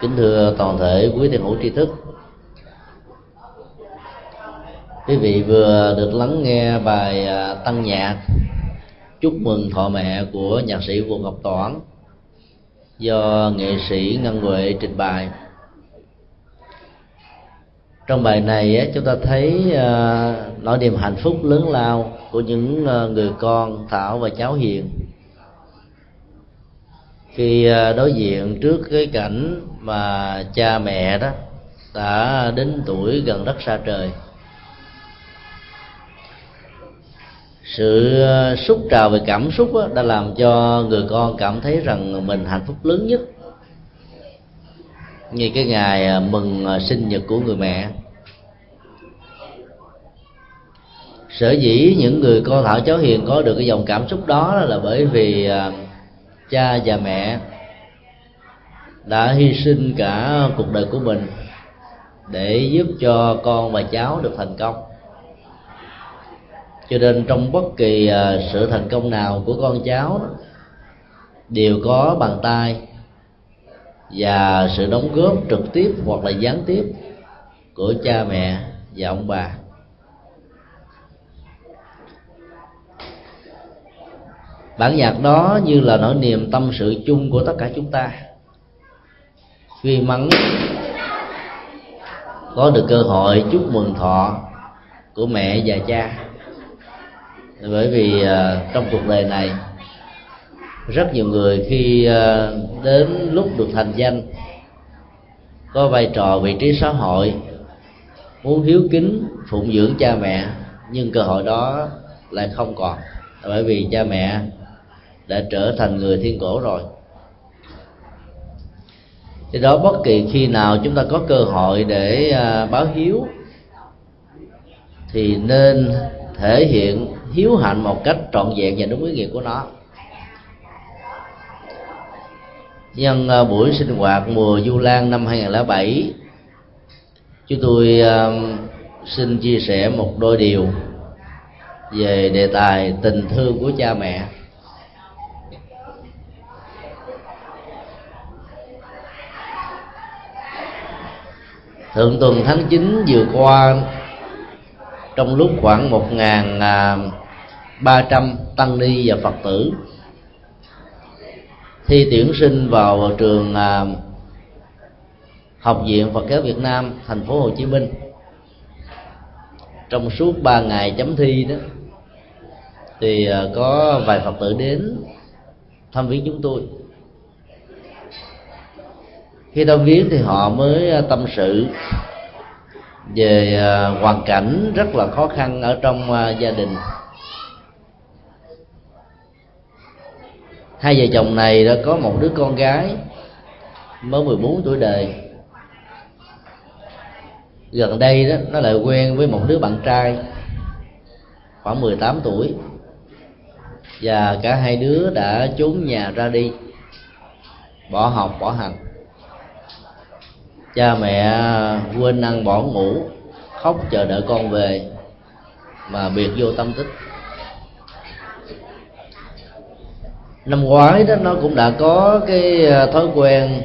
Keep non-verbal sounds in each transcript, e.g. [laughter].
kính thưa toàn thể quý thiền hữu tri thức. Quý vị vừa được lắng nghe bài à, tăng nhạc, chúc mừng thọ mẹ của nhạc sĩ Vũ Ngọc Toản do nghệ sĩ Ngân Huệ trình bày. Trong bài này chúng ta thấy à, nỗi niềm hạnh phúc lớn lao của những à, người con thảo và cháu hiền. Khi đối diện trước cái cảnh mà cha mẹ đó đã đến tuổi gần đất xa trời. Sự ờ, xúc trào về cảm xúc đó, đã làm cho người con cảm thấy rằng mình hạnh phúc lớn nhất. Như cái ngày ờ, mừng ờ, sinh nhật của người mẹ. Sở dĩ những người con thảo cháu hiền có được cái dòng cảm xúc đó là bởi vì cha và mẹ đã hy sinh cả cuộc đời của mình để giúp cho con và cháu được thành công. Cho nên trong bất kỳ à, sự thành công nào của con cháu đó, đều có bàn tay và sự đóng góp trực tiếp hoặc là gián tiếp của cha mẹ và ông bà. Bản nhạc đó như là nỗi niềm tâm sự chung của tất cả chúng ta may mắn có được cơ hội chúc mừng thọ của mẹ và cha. Bởi vì uh, trong cuộc đời này rất nhiều người khi uh, đến lúc được thành danh có vai trò vị trí xã hội muốn hiếu kính phụng dưỡng cha mẹ nhưng cơ hội đó lại không còn. Bởi vì cha mẹ đã trở thành người thiên cổ rồi thì đó, bất kỳ khi nào chúng ta có cơ hội để à, báo hiếu, thì nên thể hiện hiếu hạnh một cách trọn vẹn và đúng ý nghĩa của nó. Nhân à, buổi sinh hoạt mùa du lan năm 2007 chúng tôi à, xin chia sẻ một đôi điều về đề tài tình thương của cha mẹ. Thượng tuần tháng 9 vừa qua trong lúc khoảng một ngàn à, ba trăm tăng ni và phật tử thi tuyển sinh vào trường à, học viện Phật giáo Việt Nam thành phố Hồ Chí Minh. Trong suốt ba ngày chấm thi đó thì à, có vài Phật tử đến thăm viếng chúng tôi khi tao viếng thì họ mới à, tâm sự về à, hoàn cảnh rất là khó khăn ở trong à, gia đình. Hai vợ chồng này đã có một đứa con gái mới 14 tuổi đời. Gần đây đó, nó lại quen với một đứa bạn trai khoảng 18 tuổi. Và cả hai đứa đã trốn nhà ra đi, bỏ học, bỏ hành cha mẹ à, quên ăn bỏ ngủ, khóc chờ đợi con về, mà biệt vô tâm tích. Năm ngoái đó, nó cũng đã có cái à, thói quen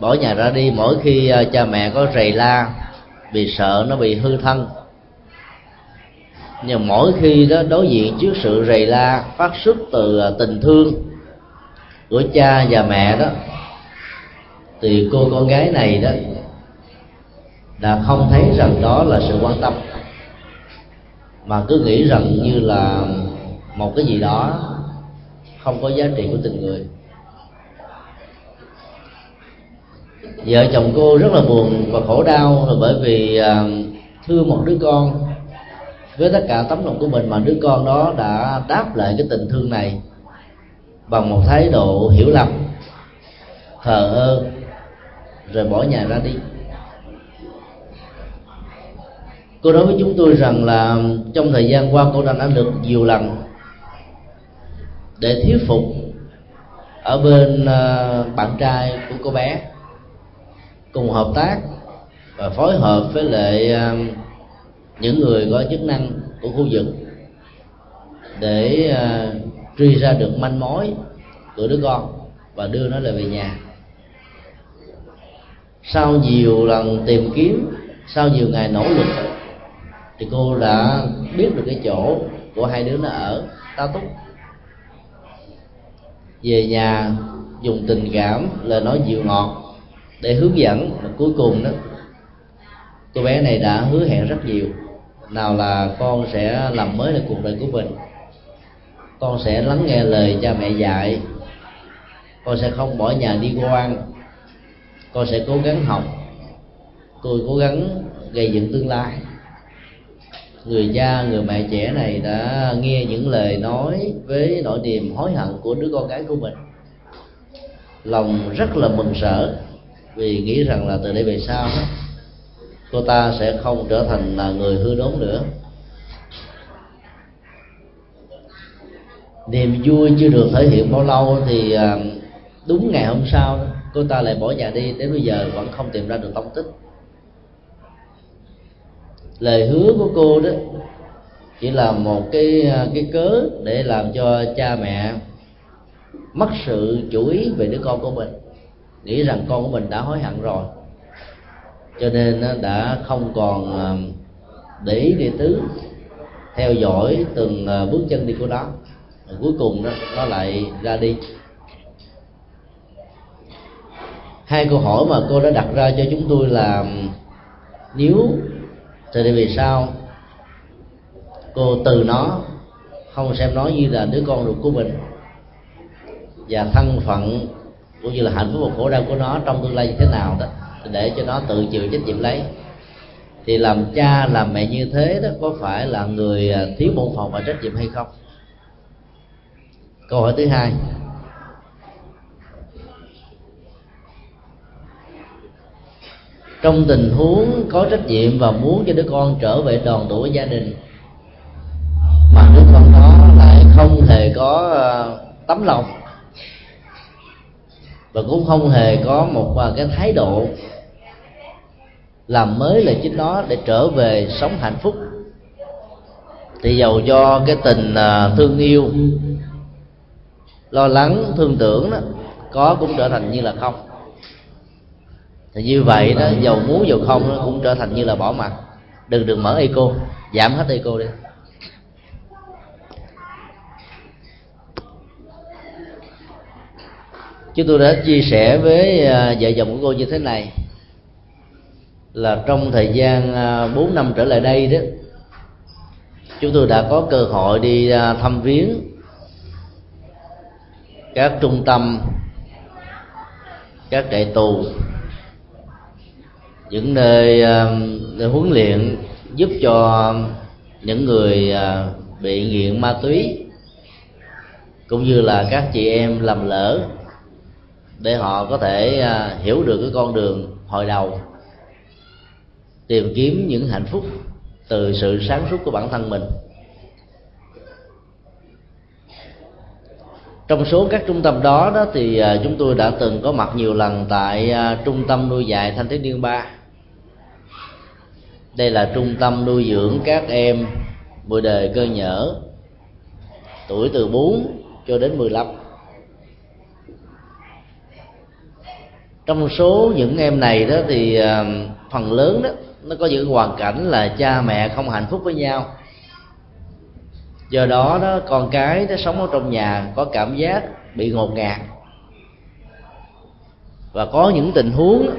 bỏ nhà ra đi mỗi khi à, cha mẹ có rầy la, vì sợ nó bị hư thân. Nhưng mỗi khi đó, đối diện trước sự rầy la phát xuất từ tình thương của cha và mẹ đó thì cô con gái này đó đã không thấy rằng đó là sự quan tâm. Mà cứ nghĩ rằng như là một cái gì đó không có giá trị của tình người. Vợ chồng cô rất là buồn và khổ đau là bởi vì à, thương một đứa con. Với tất cả tấm lòng của mình mà đứa con đó đã đáp lại cái tình thương này bằng một thái độ hiểu lầm, thờ ơ rồi bỏ nhà ra đi. Cô nói với chúng tôi rằng là trong thời gian qua cô đã đã được nhiều lần để thuyết phục ở bên à, bạn trai của cô bé cùng hợp tác và phối hợp với lại à, những người có chức năng của khu vực để à, truy ra được manh mối của đứa con và đưa nó lại về nhà sau nhiều lần tìm kiếm, sau nhiều ngày nỗ lực, thì cô đã biết được cái chỗ của hai đứa nó ở ta túc. Về nhà, dùng tình cảm lời nói dịu ngọt để hướng dẫn, và cuối cùng đó, cô bé này đã hứa hẹn rất nhiều. Nào là con sẽ làm mới lại cuộc đời của mình. Con sẽ lắng nghe lời cha mẹ dạy. Con sẽ không bỏ nhà đi quan con sẽ cố gắng học. Tôi cố gắng gây dựng tương lai. Người cha người mẹ trẻ này đã nghe những lời nói với nỗi niềm hối hận của đứa con gái của mình. Lòng rất là mừng rỡ vì nghĩ rằng là từ đây về sau đó, cô ta sẽ không trở thành là người hư đốn nữa. Niềm vui chưa được thể hiện bao lâu thì à, đúng ngày hôm sau đó cô ta lại bỏ nhà đi, đến bây giờ vẫn không tìm ra được tông tích. Lời hứa của cô đó chỉ là một cái à, cái cớ để làm cho cha mẹ mất sự chủ ý về đứa con của mình. Nghĩ rằng con của mình đã hối hận rồi. Cho nên à, đã không còn à, để ý địa tứ, theo dõi từng bước chân đi của nó. Cuối cùng đó, nó lại ra đi. Hai câu hỏi mà cô đã đặt ra cho chúng tôi là, nếu, tại vì sao cô từ nó không xem nó như là đứa con ruột của mình? Và thân phận cũng như là hạnh phúc và khổ đau của nó trong tương lai như thế nào đó, để cho nó tự chịu trách nhiệm lấy. Thì làm cha, làm mẹ như thế đó, có phải là người à, thiếu bổn phận và trách nhiệm hay không? Câu hỏi thứ hai. Trong tình huống có trách nhiệm và muốn cho đứa con trở về đoàn tụ với gia đình, mà đứa con đó lại không hề có ờ, tấm lòng. Và cũng không hề có một cái thái độ làm mới là chính nó để trở về sống hạnh phúc. Thì dầu cho cái tình ờ, thương yêu, lo lắng, thương tưởng đó, có cũng trở thành như là không thì như vậy đó, dầu muốn dầu không nó cũng trở thành như là bỏ mặt. Đừng đừng mở eco, giảm hết eco đi. Chúng tôi đã chia sẻ với à, vợ chồng của cô như thế này. Là trong thời gian à, 4 năm trở lại đây đó, chúng tôi đã có cơ hội đi à, thăm viếng các trung tâm, các trại tù những nơi, um, nơi huấn luyện giúp cho những người uh, bị nghiện ma túy cũng như là các chị em làm lỡ để họ có thể uh, hiểu được cái con đường hồi đầu tìm kiếm những hạnh phúc từ sự sáng suốt của bản thân mình. Trong số các trung tâm đó đó thì uh, chúng tôi đã từng có mặt nhiều lần tại trung tâm nuôi dạy thanh thiếu niên ba đây là trung tâm nuôi dưỡng các em buổi đời cơ nhở, tuổi từ 4 cho đến 15 trong số những em này đó thì à, phần lớn đó, nó có những hoàn cảnh là cha mẹ không hạnh phúc với nhau. Do đó đó, con cái nó sống ở trong nhà có cảm giác bị ngột ngạt. Và có những tình huống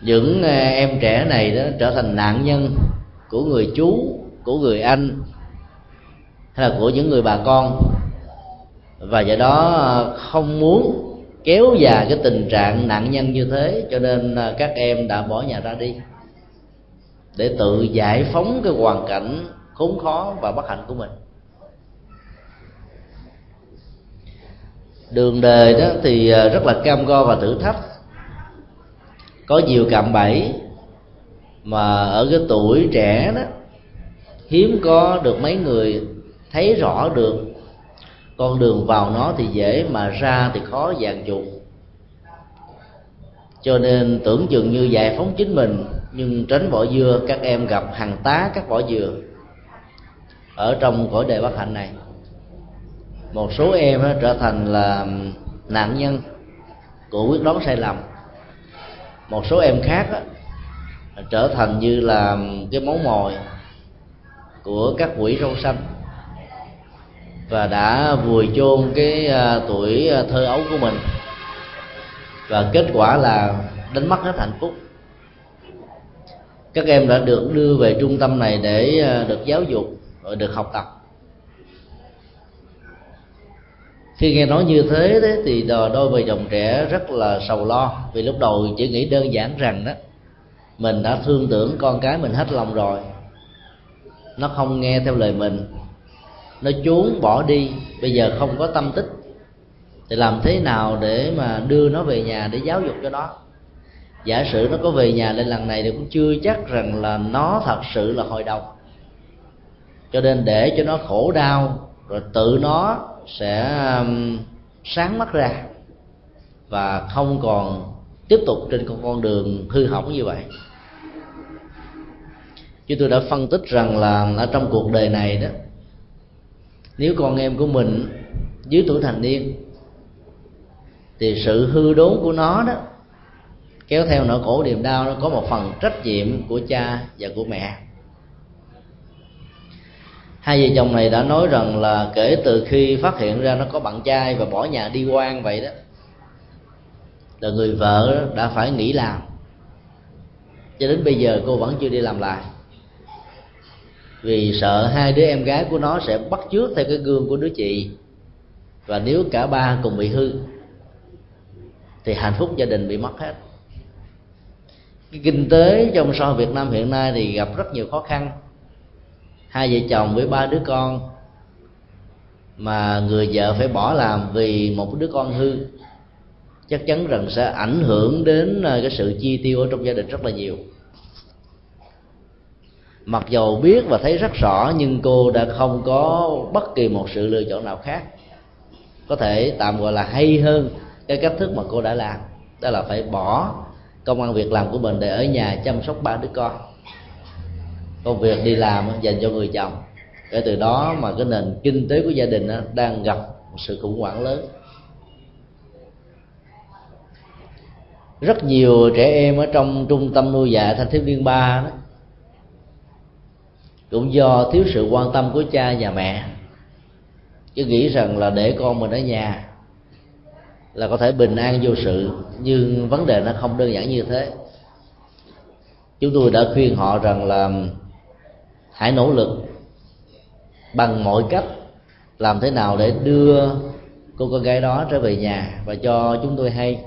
những ờ, em trẻ này đó trở thành nạn nhân của người chú, của người anh, hay là của những người bà con. Và do đó ờ, không muốn kéo dài cái tình trạng nạn nhân như thế, cho nên ờ, các em đã bỏ nhà ra đi để tự giải phóng cái hoàn cảnh khốn khó và bất hạnh của mình. Đường đời đó thì rất là cam go và thử thách có nhiều cạm bẫy mà ở cái tuổi trẻ đó, hiếm có được mấy người thấy rõ được. Con đường vào nó thì dễ, mà ra thì khó dàn chuột cho nên tưởng chừng như giải phóng chính mình, nhưng tránh vỏ dưa, các em gặp hàng tá các vỏ dừa. Ở trong cõi đời bất hạnh này, một số em trở thành là nạn nhân của quyết đoán sai lầm một số em khác đó, trở thành như là cái món mồi của các quỷ râu xanh. Và đã vùi chôn cái à, tuổi à, thơ ấu của mình. Và kết quả là đánh mất hết hạnh phúc. Các em đã được đưa về trung tâm này để à, được giáo dục rồi được học tập. Khi nghe nói như thế đấy, thì đôi vợ chồng trẻ rất là sầu lo vì lúc đầu chỉ nghĩ đơn giản rằng đó mình đã thương tưởng con cái mình hết lòng rồi. Nó không nghe theo lời mình. Nó trốn bỏ đi bây giờ không có tâm tích. Thì làm thế nào để mà đưa nó về nhà để giáo dục cho nó? Giả sử nó có về nhà lên lần này thì cũng chưa chắc rằng là nó thật sự là hội đồng cho nên để cho nó khổ đau rồi tự nó sẽ um, sáng mắt ra và không còn tiếp tục trên con con đường hư hỏng như vậy. Chúng tôi đã phân tích rằng là ở trong cuộc đời này đó, nếu con em của mình dưới tuổi thành niên, thì sự hư đốn của nó đó kéo theo nỗi khổ niềm đau nó có một phần trách nhiệm của cha và của mẹ hai vợ chồng này đã nói rằng là kể từ khi phát hiện ra nó có bạn trai và bỏ nhà đi quan vậy đó, là người vợ đã phải nghỉ làm. Cho đến bây giờ cô vẫn chưa đi làm lại. Vì sợ hai đứa em gái của nó sẽ bắt chước theo cái gương của đứa chị. Và nếu cả ba cùng bị hư, thì hạnh phúc gia đình bị mất hết. Cái kinh tế trong xã hội Việt Nam hiện nay thì gặp rất nhiều khó khăn hai vợ chồng với ba đứa con mà người vợ phải bỏ làm vì một đứa con hư. Chắc chắn rằng sẽ ảnh hưởng đến ờ, cái sự chi tiêu ở trong gia đình rất là nhiều. Mặc dầu biết và thấy rất rõ nhưng cô đã không có bất kỳ một sự lựa chọn nào khác. Có thể tạm gọi là hay hơn, cái cách thức mà cô đã làm, đó là phải bỏ công ăn việc làm của mình để ở nhà chăm sóc ba đứa con công việc đi làm dành cho người chồng. Để từ đó mà cái nền kinh tế của gia đình đang gặp một sự khủng hoảng lớn. Rất nhiều trẻ em ở trong trung tâm nuôi dạy thanh thiếu niên ba đó, cũng do thiếu sự quan tâm của cha và mẹ, chứ nghĩ rằng là để con mình ở nhà là có thể bình an vô sự, nhưng vấn đề nó không đơn giản như thế. Chúng tôi đã khuyên họ rằng là hãy nỗ lực bằng mọi cách làm thế nào để đưa cô con gái đó trở về nhà và cho chúng tôi hay.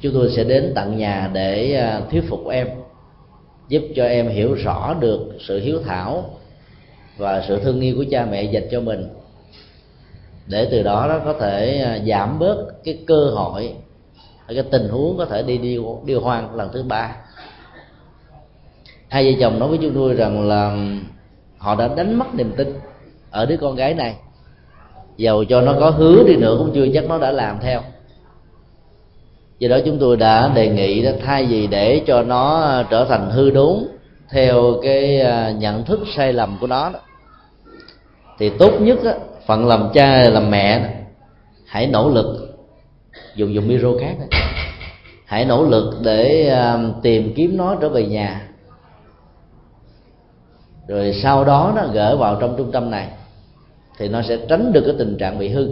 Chúng tôi sẽ đến tận nhà để à, thuyết phục em, giúp cho em hiểu rõ được sự hiếu thảo và sự thương yêu của cha mẹ dành cho mình. Để từ đó nó có thể à, giảm bớt cái cơ hội, cái tình huống có thể đi đi đi hoang lần thứ ba hai vợ chồng nói với chúng tôi rằng là họ đã đánh mất niềm tin ở đứa con gái này. Dầu cho nó có hứa đi nữa cũng chưa chắc nó đã làm theo. Do đó chúng tôi đã đề nghị đó thay vì để cho nó à, trở thành hư đốn theo cái à, nhận thức sai lầm của nó đó, thì tốt nhất đó, phận làm cha làm mẹ đó, hãy nỗ lực dùng dùng micro khác đó. hãy nỗ lực để à, tìm kiếm nó trở về nhà rồi sau đó nó gỡ vào trong trung tâm này thì nó sẽ tránh được cái tình trạng bị hư.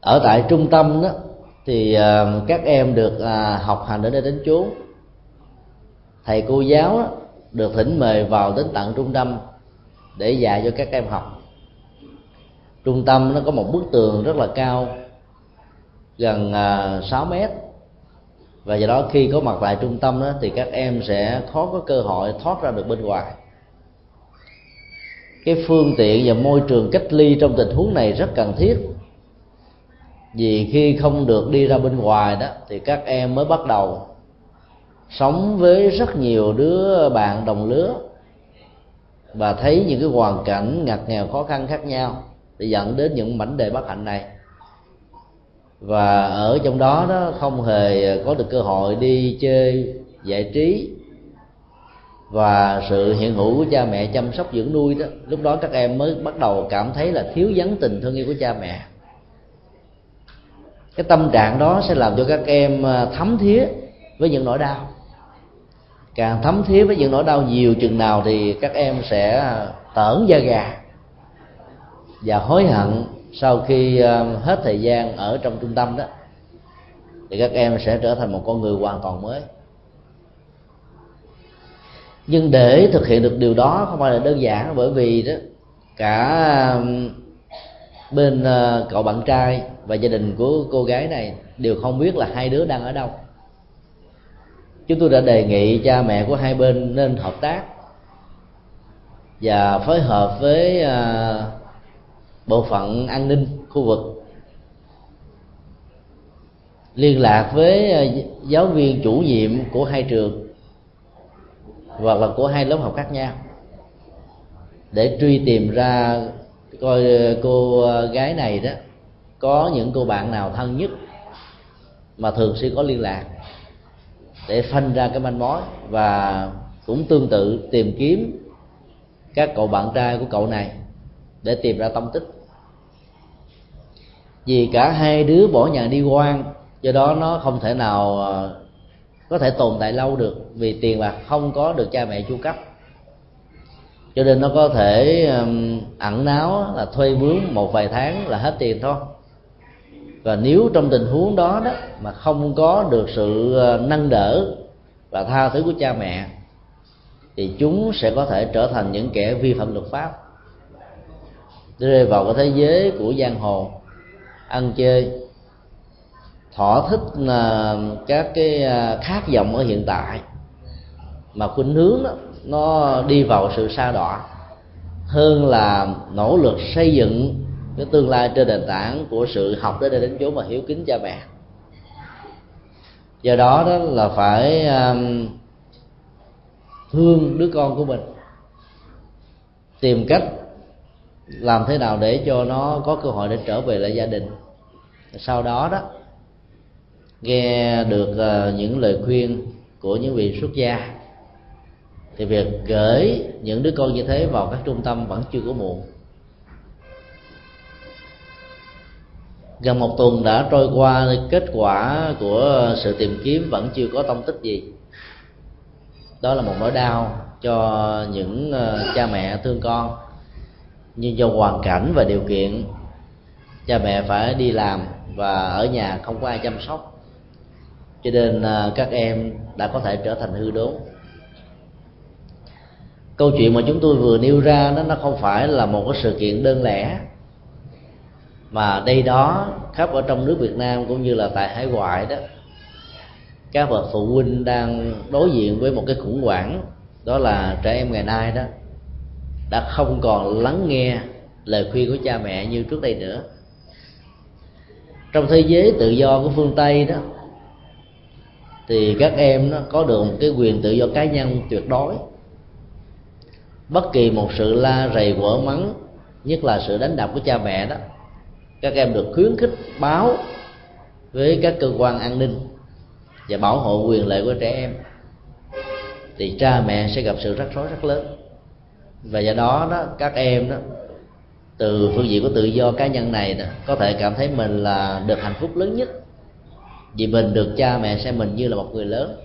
Ở tại trung tâm đó thì ờ, các em được ờ, học hành ở đây đến chốn. Thầy cô giáo đó, được thỉnh mời vào đến tận trung tâm để dạy cho các em học. Trung tâm nó có một bức tường rất là cao gần ờ, 6 mét và do đó khi có mặt tại trung tâm đó, thì các em sẽ khó có cơ hội thoát ra được bên ngoài. Cái phương tiện và môi trường cách ly trong tình huống này rất cần thiết. Vì khi không được đi ra bên ngoài đó, thì các em mới bắt đầu sống với rất nhiều đứa bạn đồng lứa và thấy những cái hoàn cảnh ngặt nghèo khó khăn khác nhau để dẫn đến những mảnh đề bất hạnh này và ở trong đó nó không hề có được cơ hội đi chơi, giải trí. Và sự hiện hữu của cha mẹ chăm sóc dưỡng nuôi đó, lúc đó các em mới bắt đầu cảm thấy là thiếu vắng tình thương yêu của cha mẹ. Cái tâm trạng đó sẽ làm cho các em à, thấm thía với những nỗi đau. Càng thấm thía với những nỗi đau nhiều chừng nào thì các em sẽ à, tởn da gà và hối hận sau khi ờ, hết thời gian ở trong trung tâm đó, thì các em sẽ trở thành một con người hoàn toàn mới. Nhưng để thực hiện được điều đó không phải là đơn giản, bởi vì đó, cả bên ờ, cậu bạn trai và gia đình của cô gái này đều không biết là hai đứa đang ở đâu. Chúng tôi đã đề nghị cha mẹ của hai bên nên hợp tác và phối hợp với ờ, bộ phận an ninh khu vực. Liên lạc với ờ, giáo viên chủ nhiệm của hai trường hoặc là của hai lớp học khác nhau để truy tìm ra coi ờ, cô gái này đó có những cô bạn nào thân nhất mà thường xuyên có liên lạc để phanh ra cái manh mối và cũng tương tự tìm kiếm các cậu bạn trai của cậu này để tìm ra tâm tích vì cả hai đứa bỏ nhà đi quan do đó nó không thể nào ờ, có thể tồn tại lâu được vì tiền bạc không có được cha mẹ chu cấp. Cho nên nó có thể ẩn náu là thuê mướn một vài tháng là hết tiền thôi. Và nếu trong tình huống đó đó mà không có được sự ờ, nâng đỡ và tha thứ của cha mẹ, thì chúng sẽ có thể trở thành những kẻ vi phạm luật pháp. Rơi vào cái thế giới của giang hồ ăn chơi. Thỏa thích là các cái à, khát vọng ở hiện tại. Mà khuynh hướng đó, nó đi vào sự sa đọa hơn là nỗ lực xây dựng cái tương lai trên nền tảng của sự học để đến chỗ mà hiếu kính cha mẹ. Do đó đó là phải um, thương đứa con của mình. Tìm cách làm thế nào để cho nó có cơ hội để trở về lại gia đình? Sau đó đó, nghe được ờ, những lời khuyên của những vị xuất gia, thì việc gửi những đứa con như thế vào các trung tâm vẫn chưa có muộn. Gần một tuần đã trôi qua, kết quả của sự tìm kiếm vẫn chưa có tông tích gì. Đó là một nỗi đau cho những ờ, cha mẹ thương con nhưng do hoàn cảnh và điều kiện, cha mẹ phải đi làm và ở nhà không có ai chăm sóc. Cho nên à, các em đã có thể trở thành hư đốn. Câu chuyện mà chúng tôi vừa nêu ra nó nó không phải là một cái sự kiện đơn lẻ. Mà đây đó, khắp ở trong nước Việt Nam cũng như là tại hải ngoại đó, các bậc phụ huynh đang đối diện với một cái khủng hoảng, đó là trẻ em ngày nay đó đã không còn lắng nghe lời khuyên của cha mẹ như trước đây nữa. Trong thế giới tự do của phương tây đó, thì các em nó có được một cái quyền tự do cá nhân tuyệt đối. Bất kỳ một sự la rầy quở mắng nhất là sự đánh đập của cha mẹ đó, các em được khuyến khích, báo với các cơ quan an ninh và bảo hộ quyền lợi của trẻ em, thì cha mẹ sẽ gặp sự rắc rối rất lớn và do đó đó các em đó từ phương diện của tự do cá nhân này đó, có thể cảm thấy mình là được hạnh phúc lớn nhất. Vì mình được cha mẹ xem mình như là một người lớn.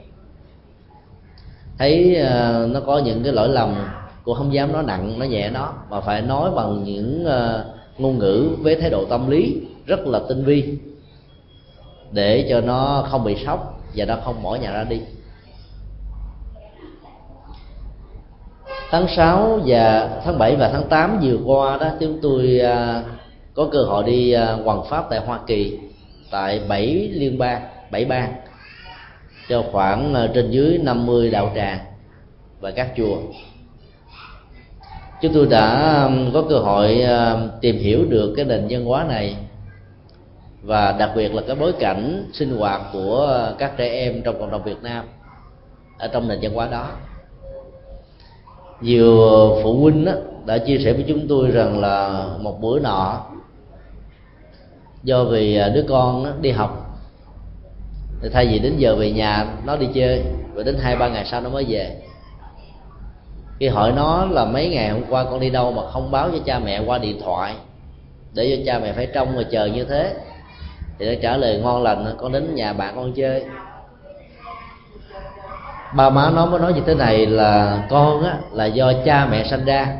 Thấy uh, nó có những cái lỗi lầm cô không dám nói nặng nói nhẹ nó mà phải nói bằng những uh, ngôn ngữ với thái độ tâm lý rất là tinh vi để cho nó không bị sốc và nó không bỏ nhà ra đi. Tháng 6 và tháng 7 và tháng 8 vừa qua đó, chúng tôi à, có cơ hội đi à, hoàng pháp tại Hoa Kỳ, tại bảy liên bang, bảy bang, cho khoảng à, trên dưới 50 đạo tràng và các chùa. Chúng tôi đã có cơ hội tìm hiểu được cái nền văn hóa này và đặc biệt là cái bối cảnh sinh hoạt của các trẻ em trong cộng đồng Việt Nam ở trong nền văn hóa đó nhiều phụ huynh đó, đã chia sẻ với chúng tôi rằng là một bữa nọ do vì à, đứa con đi học thì thay vì đến giờ về nhà nó đi chơi và đến hai ba ngày sau nó mới về. Khi hỏi nó là mấy ngày hôm qua con đi đâu mà không báo cho cha mẹ qua điện thoại để cho cha mẹ phải trông và chờ như thế thì nó trả lời ngon lành con đến nhà bạn con chơi ba má nó mới nói như thế này là con á, là do cha mẹ sanh ra.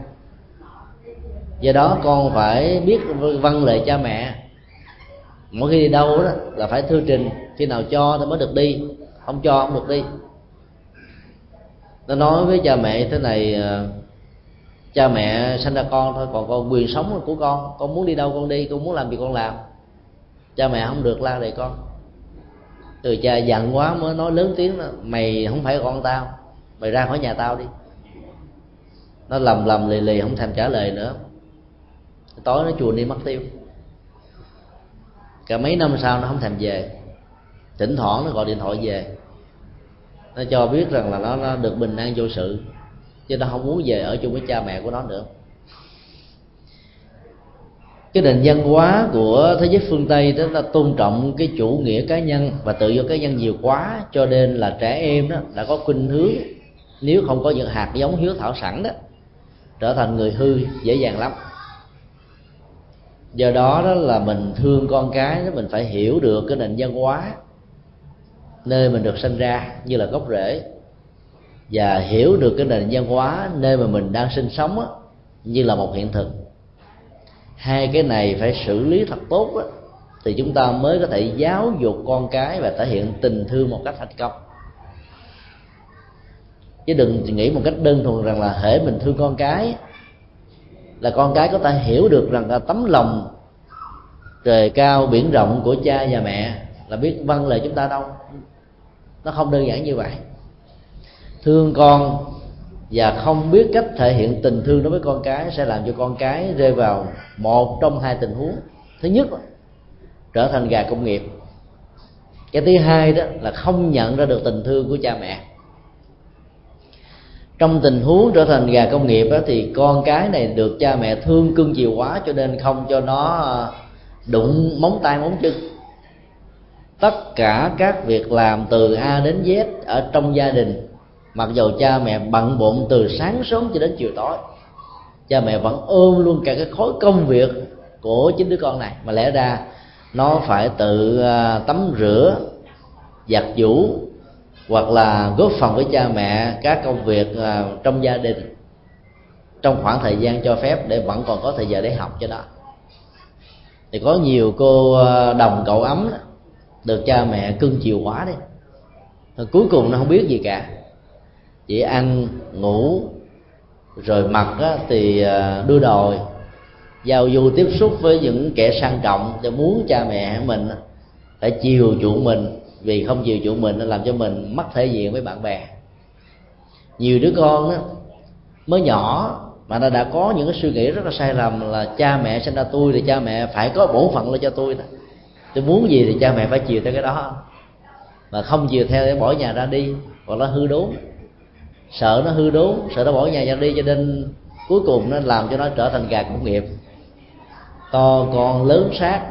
Do đó con phải biết vâng lời cha mẹ. Mỗi khi đi đâu đó là phải thư trình, khi nào cho thì mới được đi, không cho không được đi. Nó nói với cha mẹ thế này ờ, cha mẹ sanh ra con thôi, còn con quyền sống của con con muốn đi đâu con đi, con muốn làm gì con làm. Cha mẹ không được la đề con từ cha giận quá mới nói lớn tiếng đó, mày không phải con tao mày ra khỏi nhà tao đi. Nó lầm lầm lì lì không thèm trả lời nữa. Tối nó chuồn đi mất tiêu. Cả mấy năm sau nó không thèm về. Thỉnh thoảng nó gọi điện thoại về. Nó cho biết rằng là nó, nó được bình an vô sự chứ nó không muốn về ở chung với cha mẹ của nó nữa cái nền văn hóa của thế giới phương tây đó là tôn trọng cái chủ nghĩa cá nhân và tự do cá nhân nhiều quá cho nên là trẻ em đó đã có khuynh hướng nếu không có những hạt giống hiếu thảo sẵn đó trở thành người hư dễ dàng lắm. Do đó đó là mình thương con cái đó mình phải hiểu được cái nền văn hóa nơi mình được sinh ra như là gốc rễ và hiểu được cái nền văn hóa nơi mà mình đang sinh sống đó, như là một hiện thực hai cái này phải xử lý thật tốt đó, thì chúng ta mới có thể giáo dục con cái và thể hiện tình thương một cách thành công. Chứ đừng nghĩ một cách đơn thuần rằng là hễ mình thương con cái là con cái có thể hiểu được rằng là tấm lòng trời cao biển rộng của cha và mẹ là biết vâng lời chúng ta đâu. Nó không đơn giản như vậy. Thương con và không biết cách thể hiện tình thương đối với con cái sẽ làm cho con cái rơi vào một trong hai tình huống. Thứ nhất trở thành gà công nghiệp. Cái thứ hai đó là không nhận ra được tình thương của cha mẹ. Trong tình huống trở thành gà công nghiệp đó, thì con cái này được cha mẹ thương cưng chiều quá cho nên không cho nó ờ, đụng móng tay móng chân. Tất cả các việc làm từ a đến z ở trong gia đình mặc dù cha mẹ bận bộn từ sáng sớm cho đến chiều tối, cha mẹ vẫn ôm luôn cả cái khối công việc của chính đứa con này. Mà lẽ ra, nó phải tự à, tắm rửa, giặt giũ, hoặc là góp phần với cha mẹ các công việc à, trong gia đình, trong khoảng thời gian cho phép để vẫn còn có thời giờ để học cho đó thì có nhiều cô à, đồng cậu ấm được cha mẹ cưng chiều quá đi rồi cuối cùng nó không biết gì cả chỉ ăn ngủ rồi mặc á, thì à, đưa đòi giao du tiếp xúc với những kẻ sang trọng để muốn cha mẹ mình phải chiều chuộng mình. Vì không chiều chuộng mình nó làm cho mình mất thể diện với bạn bè. Nhiều đứa con á, mới nhỏ mà nó đã có những cái suy nghĩ rất là sai lầm là cha mẹ sinh ra tôi thì cha mẹ phải có bổn phận lên cho tôi đó. Tôi muốn gì thì cha mẹ phải chiều theo cái đó. Mà không chiều theo để bỏ nhà ra đi hoặc là hư đốn sợ nó hư đốn sợ nó bỏ nhà ra đi cho nên cuối cùng nó làm cho nó trở thành gà công nghiệp. To con lớn sát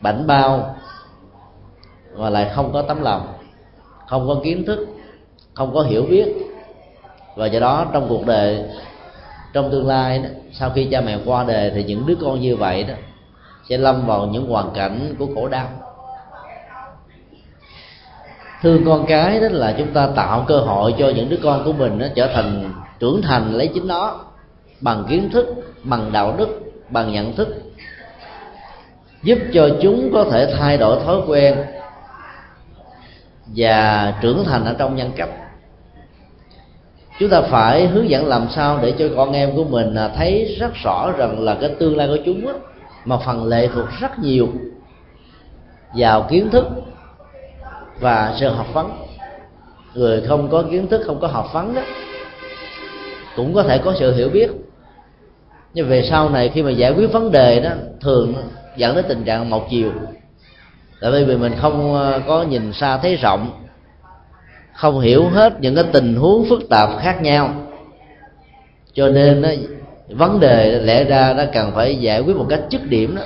bảnh bao mà lại không có tấm lòng không có kiến thức không có hiểu biết. Và do đó trong cuộc đời trong tương lai đó, sau khi cha mẹ qua đời thì những đứa con như vậy đó sẽ lâm vào những hoàn cảnh của khổ đau thương con cái đó là chúng ta tạo cơ hội cho những đứa con của mình nó trở thành trưởng thành lấy chính nó bằng kiến thức bằng đạo đức bằng nhận thức. Giúp cho chúng có thể thay đổi thói quen và trưởng thành ở trong nhân cách. Chúng ta phải hướng dẫn làm sao để cho con em của mình thấy rất rõ rằng là cái tương lai của chúng đó, mà phần lệ thuộc rất nhiều vào kiến thức và sự học vấn. Người không có kiến thức không có học vấn đó cũng có thể có sự hiểu biết. Nhưng về sau này khi mà giải quyết vấn đề đó thường dẫn đến tình trạng một chiều. Tại vì mình không ờ, có nhìn xa thấy rộng không hiểu hết những cái tình huống phức tạp khác nhau. Cho nên đó, vấn đề lẽ ra nó cần phải giải quyết một cách chức điểm đó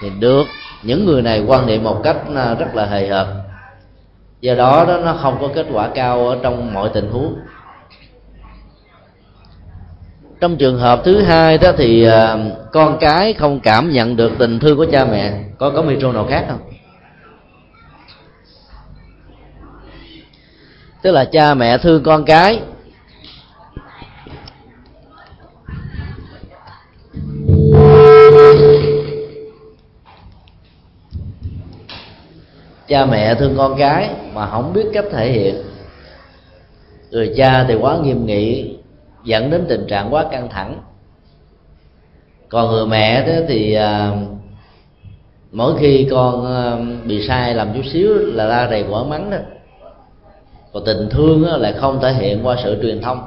thì được. Những người này quan niệm một cách ờ, rất là hời hợt do đó, đó nó không có kết quả cao ở trong mọi tình huống. Trong trường hợp thứ hai đó thì à, con cái không cảm nhận được tình thương của cha mẹ có có micro nào khác không? Tức là cha mẹ thương con cái cha mẹ thương con cái mà không biết cách thể hiện. Người cha thì quá nghiêm nghị dẫn đến tình trạng quá căng thẳng. Còn người mẹ thế thì à, mỗi khi con à, bị sai làm chút xíu là ra rầy quả mắng đó. Còn tình thương á, lại không thể hiện qua sự truyền thông.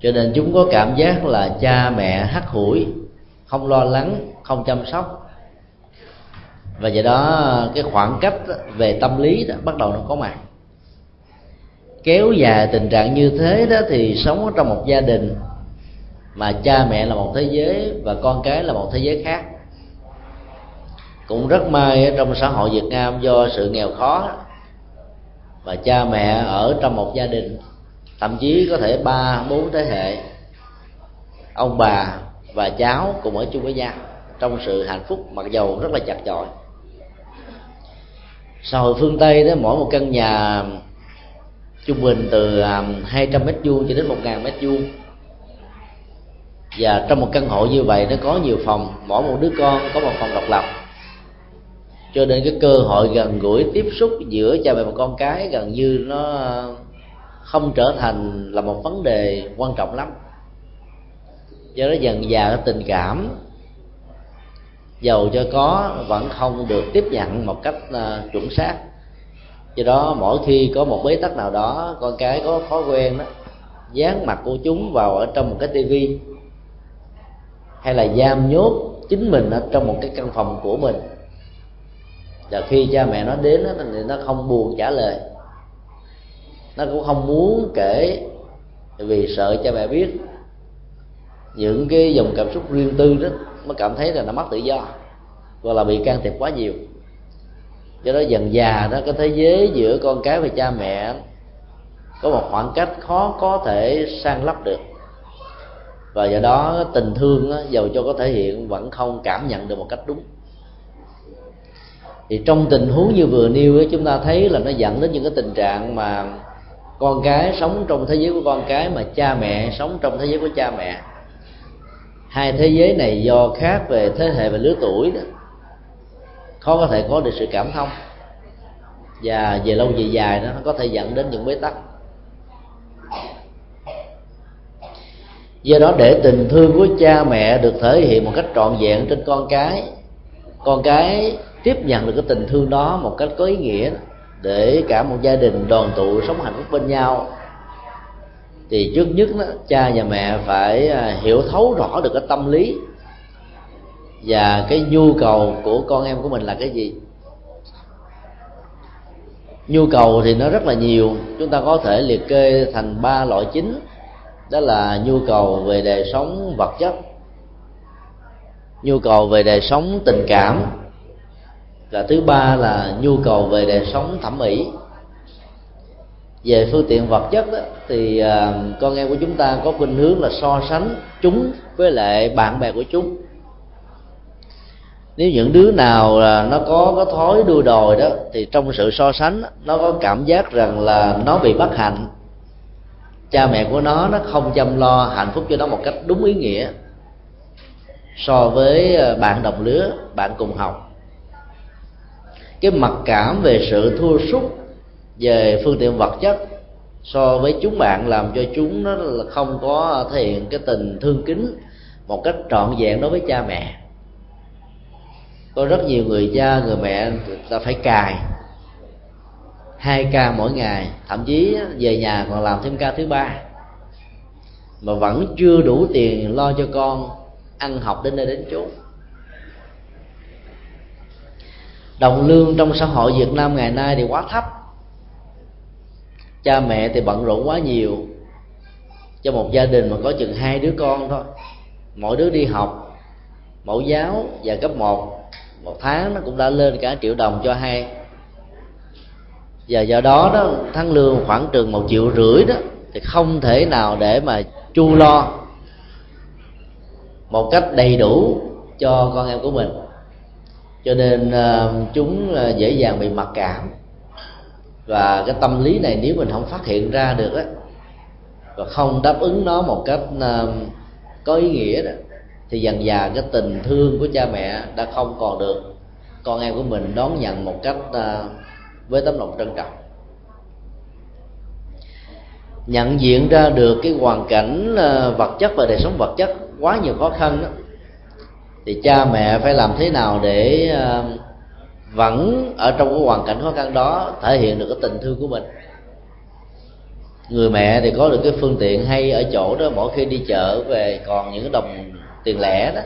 Cho nên chúng có cảm giác là cha mẹ hắt hủi không lo lắng không chăm sóc và do đó, cái khoảng cách về tâm lý đó, bắt đầu nó có mặt kéo dài tình trạng như thế đó thì sống ở trong một gia đình mà cha mẹ là một thế giới và con cái là một thế giới khác. Cũng rất may trong xã hội Việt Nam do sự nghèo khó và cha mẹ ở trong một gia đình, thậm chí có thể ba, bốn thế hệ, ông bà và cháu cùng ở chung với nhau trong sự hạnh phúc mặc dầu rất là chặt chội xã hội phương tây đó, mỗi một căn nhà trung bình từ à, 200 mét vuông cho đến 1.000 mét vuông. Và trong một căn hộ như vậy, nó có nhiều phòng. Mỗi một đứa con có một phòng độc lập. Cho nên cái cơ hội gần gũi tiếp xúc giữa cha mẹ và con cái gần như nó không trở thành là một vấn đề quan trọng lắm. Do đó dần dà cái tình cảm giàu cho có vẫn không được tiếp nhận một cách uh, chuẩn xác. Do đó mỗi khi có một bế tắc nào đó con cái có thói quen đó dán mặt của chúng vào ở trong một cái tivi hay là giam nhốt chính mình ở trong một cái căn phòng của mình. Và khi cha mẹ nó đến đó, thì nó không buồn trả lời. Nó cũng không muốn kể vì sợ cha mẹ biết. Những cái dòng cảm xúc riêng tư đó mới cảm thấy là nó mất tự do hoặc là bị can thiệp quá nhiều. Do đó dần già đó cái thế giới giữa con cái và cha mẹ có một khoảng cách khó có thể san lấp được. Và do đó tình thương đó, dầu cho có thể hiện vẫn không cảm nhận được một cách đúng. Thì trong tình huống như vừa nêu ấy, chúng ta thấy là nó dẫn đến những cái tình trạng mà con cái sống trong thế giới của con cái mà cha mẹ sống trong thế giới của cha mẹ hai thế giới này do khác về thế hệ và lứa tuổi đó. Khó có thể có được sự cảm thông. Và về lâu về dài nó có thể dẫn đến những bế tắc. Do đó để tình thương của cha mẹ được thể hiện một cách trọn vẹn trên con cái con cái tiếp nhận được cái tình thương đó một cách có ý nghĩa để cả một gia đình đoàn tụ sống hạnh phúc bên nhau thì trước nhất đó, cha và mẹ phải à, hiểu thấu rõ được cái tâm lý và cái nhu cầu của con em của mình là cái gì. Nhu cầu thì nó rất là nhiều chúng ta có thể liệt kê thành ba loại chính. Đó là nhu cầu về đời sống vật chất nhu cầu về đời sống tình cảm và thứ ba là nhu cầu về đời sống thẩm mỹ về phương tiện vật chất đó, thì à, con em của chúng ta có khuynh hướng là so sánh chúng với lại bạn bè của chúng. Nếu những đứa nào là nó có có thói đua đòi đó thì trong sự so sánh nó có cảm giác rằng là nó bị bất hạnh. Cha mẹ của nó nó không chăm lo hạnh phúc cho nó một cách đúng ý nghĩa so với à, bạn đồng lứa bạn cùng học. Cái mặc cảm về sự thua sút về phương tiện vật chất so với chúng bạn, làm cho chúng nó là không có thể hiện cái tình thương kính một cách trọn vẹn đối với cha mẹ. Có rất nhiều người cha, người mẹ ta phải cài hai ca mỗi ngày, thậm chí về nhà còn làm thêm ca thứ ba. Mà vẫn chưa đủ tiền lo cho con ăn học đến nơi đến chốn. Đồng lương trong xã hội Việt Nam ngày nay thì quá thấp cha mẹ thì bận rộn quá nhiều. Cho một gia đình mà có chừng hai đứa con thôi. Mỗi đứa đi học mẫu giáo và cấp 1 một tháng nó cũng đã lên cả triệu đồng cho hai. Và do đó đó tháng lương khoảng trường một triệu rưỡi đó thì không thể nào để mà chu lo. Một cách đầy đủ cho con em của mình. Cho nên uh, chúng uh, dễ dàng bị mặc cảm và cái tâm lý này nếu mình không phát hiện ra được á và không đáp ứng nó một cách uh, có ý nghĩa đó thì dần dà cái tình thương của cha mẹ đã không còn được. Con em của mình đón nhận một cách uh, với tấm lòng trân trọng. Nhận diện ra được cái hoàn cảnh uh, vật chất và đời sống vật chất quá nhiều khó khăn đó thì cha mẹ phải làm thế nào để uh, vẫn ở trong cái hoàn cảnh khó khăn đó thể hiện được cái tình thương của mình. Người mẹ thì có được cái phương tiện hay ở chỗ đó mỗi khi đi chợ về còn những cái đồng tiền lẻ đó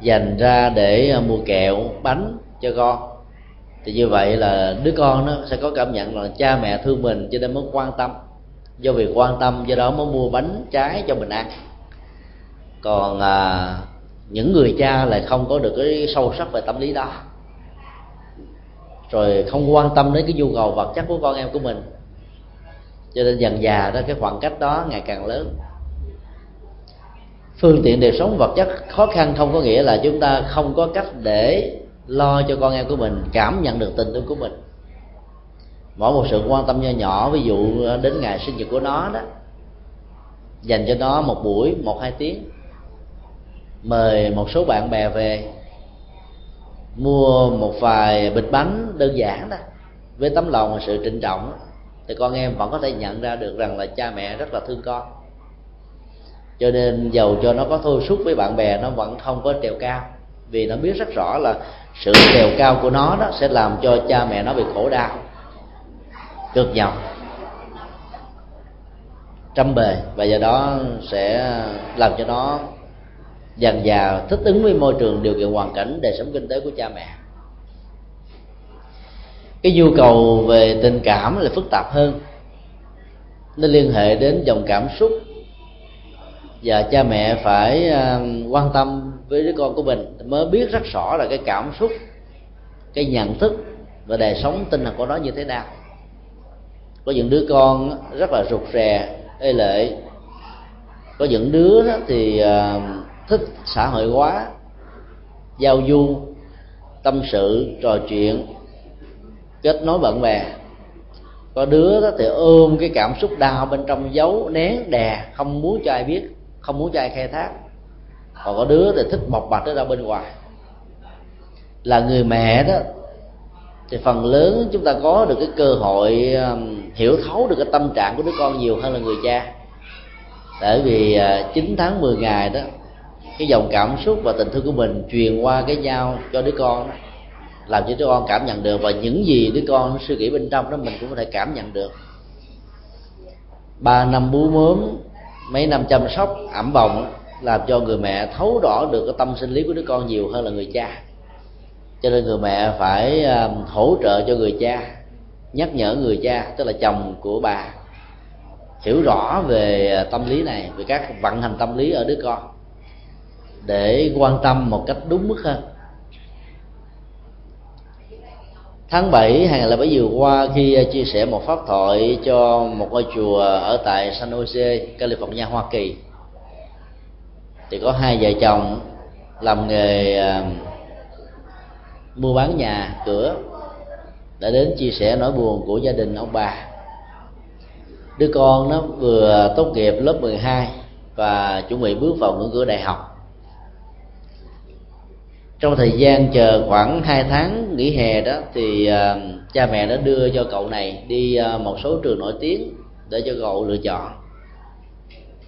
dành ra để à, mua kẹo bánh cho con. Thì như vậy là đứa con nó sẽ có cảm nhận là cha mẹ thương mình cho nên mới quan tâm. Do việc quan tâm do đó mới mua bánh trái cho mình ăn. Còn à, những người cha lại không có được cái sâu sắc về tâm lý đó. Rồi không quan tâm đến cái nhu cầu vật chất của con em của mình. Cho nên dần già đó, cái khoảng cách đó ngày càng lớn. Phương tiện đời sống vật chất khó khăn không có nghĩa là chúng ta không có cách để lo cho con em của mình, cảm nhận được tình thương của mình. Mỗi một sự quan tâm nho nhỏ, ví dụ đến ngày sinh nhật của nó đó, dành cho nó một buổi, một hai tiếng mời một số bạn bè về, mua một vài bịch bánh đơn giản đó, với tấm lòng và sự trịnh trọng thì con em vẫn có thể nhận ra được rằng là cha mẹ rất là thương con. Cho nên giàu cho nó có thôi xúc với bạn bè, nó vẫn không có trèo cao, vì nó biết rất rõ là sự trèo cao của nó đó sẽ làm cho cha mẹ nó bị khổ đau, cực nhọc trăm bề, và do đó sẽ làm cho nó dần dà thích ứng với môi trường điều kiện hoàn cảnh đời sống kinh tế của cha mẹ. Cái nhu cầu về tình cảm là phức tạp hơn. Nó liên hệ đến dòng cảm xúc. Và cha mẹ phải à, quan tâm với đứa con của mình, mới biết rất rõ là cái cảm xúc, cái nhận thức và đời sống tinh thần của nó như thế nào. Có những đứa con rất là rụt rè, ê lệ. Có những đứa thì à, thích xã hội hóa, giao du, tâm sự, trò chuyện, kết nối bạn bè. Có đứa đó thì ôm cái cảm xúc đau bên trong giấu, nén đè, không muốn cho ai biết, không muốn cho ai khai thác. Còn có đứa thì thích bộc bạch ra bên ngoài. Là người mẹ đó, thì phần lớn chúng ta có được cái cơ hội um, hiểu thấu được cái tâm trạng của đứa con nhiều hơn là người cha. Bởi vì à, 9 tháng 10 ngày đó cái dòng cảm xúc và tình thương của mình truyền qua cái nhau cho đứa con. Làm cho đứa con cảm nhận được và những gì đứa con suy nghĩ bên trong đó mình cũng có thể cảm nhận được. Ba năm bú mớm, mấy năm chăm sóc, ẩm bồng làm cho người mẹ thấu rõ được cái tâm sinh lý của đứa con nhiều hơn là người cha. Cho nên người mẹ phải um, hỗ trợ cho người cha, nhắc nhở người cha, tức là chồng của bà, hiểu rõ về à, tâm lý này, về các vận hành tâm lý ở đứa con để quan tâm một cách đúng mức hơn. Tháng 7 2007 vừa qua khi à, chia sẻ một pháp thoại cho một ngôi chùa ở tại San Jose, California, Hoa Kỳ. Thì có hai vợ chồng làm nghề à, mua bán nhà cửa đã đến chia sẻ nỗi buồn của gia đình ông bà. Đứa con nó vừa tốt nghiệp lớp 12 và chuẩn bị bước vào ngưỡng cửa đại học trong thời gian chờ khoảng 2 tháng nghỉ hè đó thì uh, cha mẹ đã đưa cho cậu này đi uh, một số trường nổi tiếng để cho cậu lựa chọn.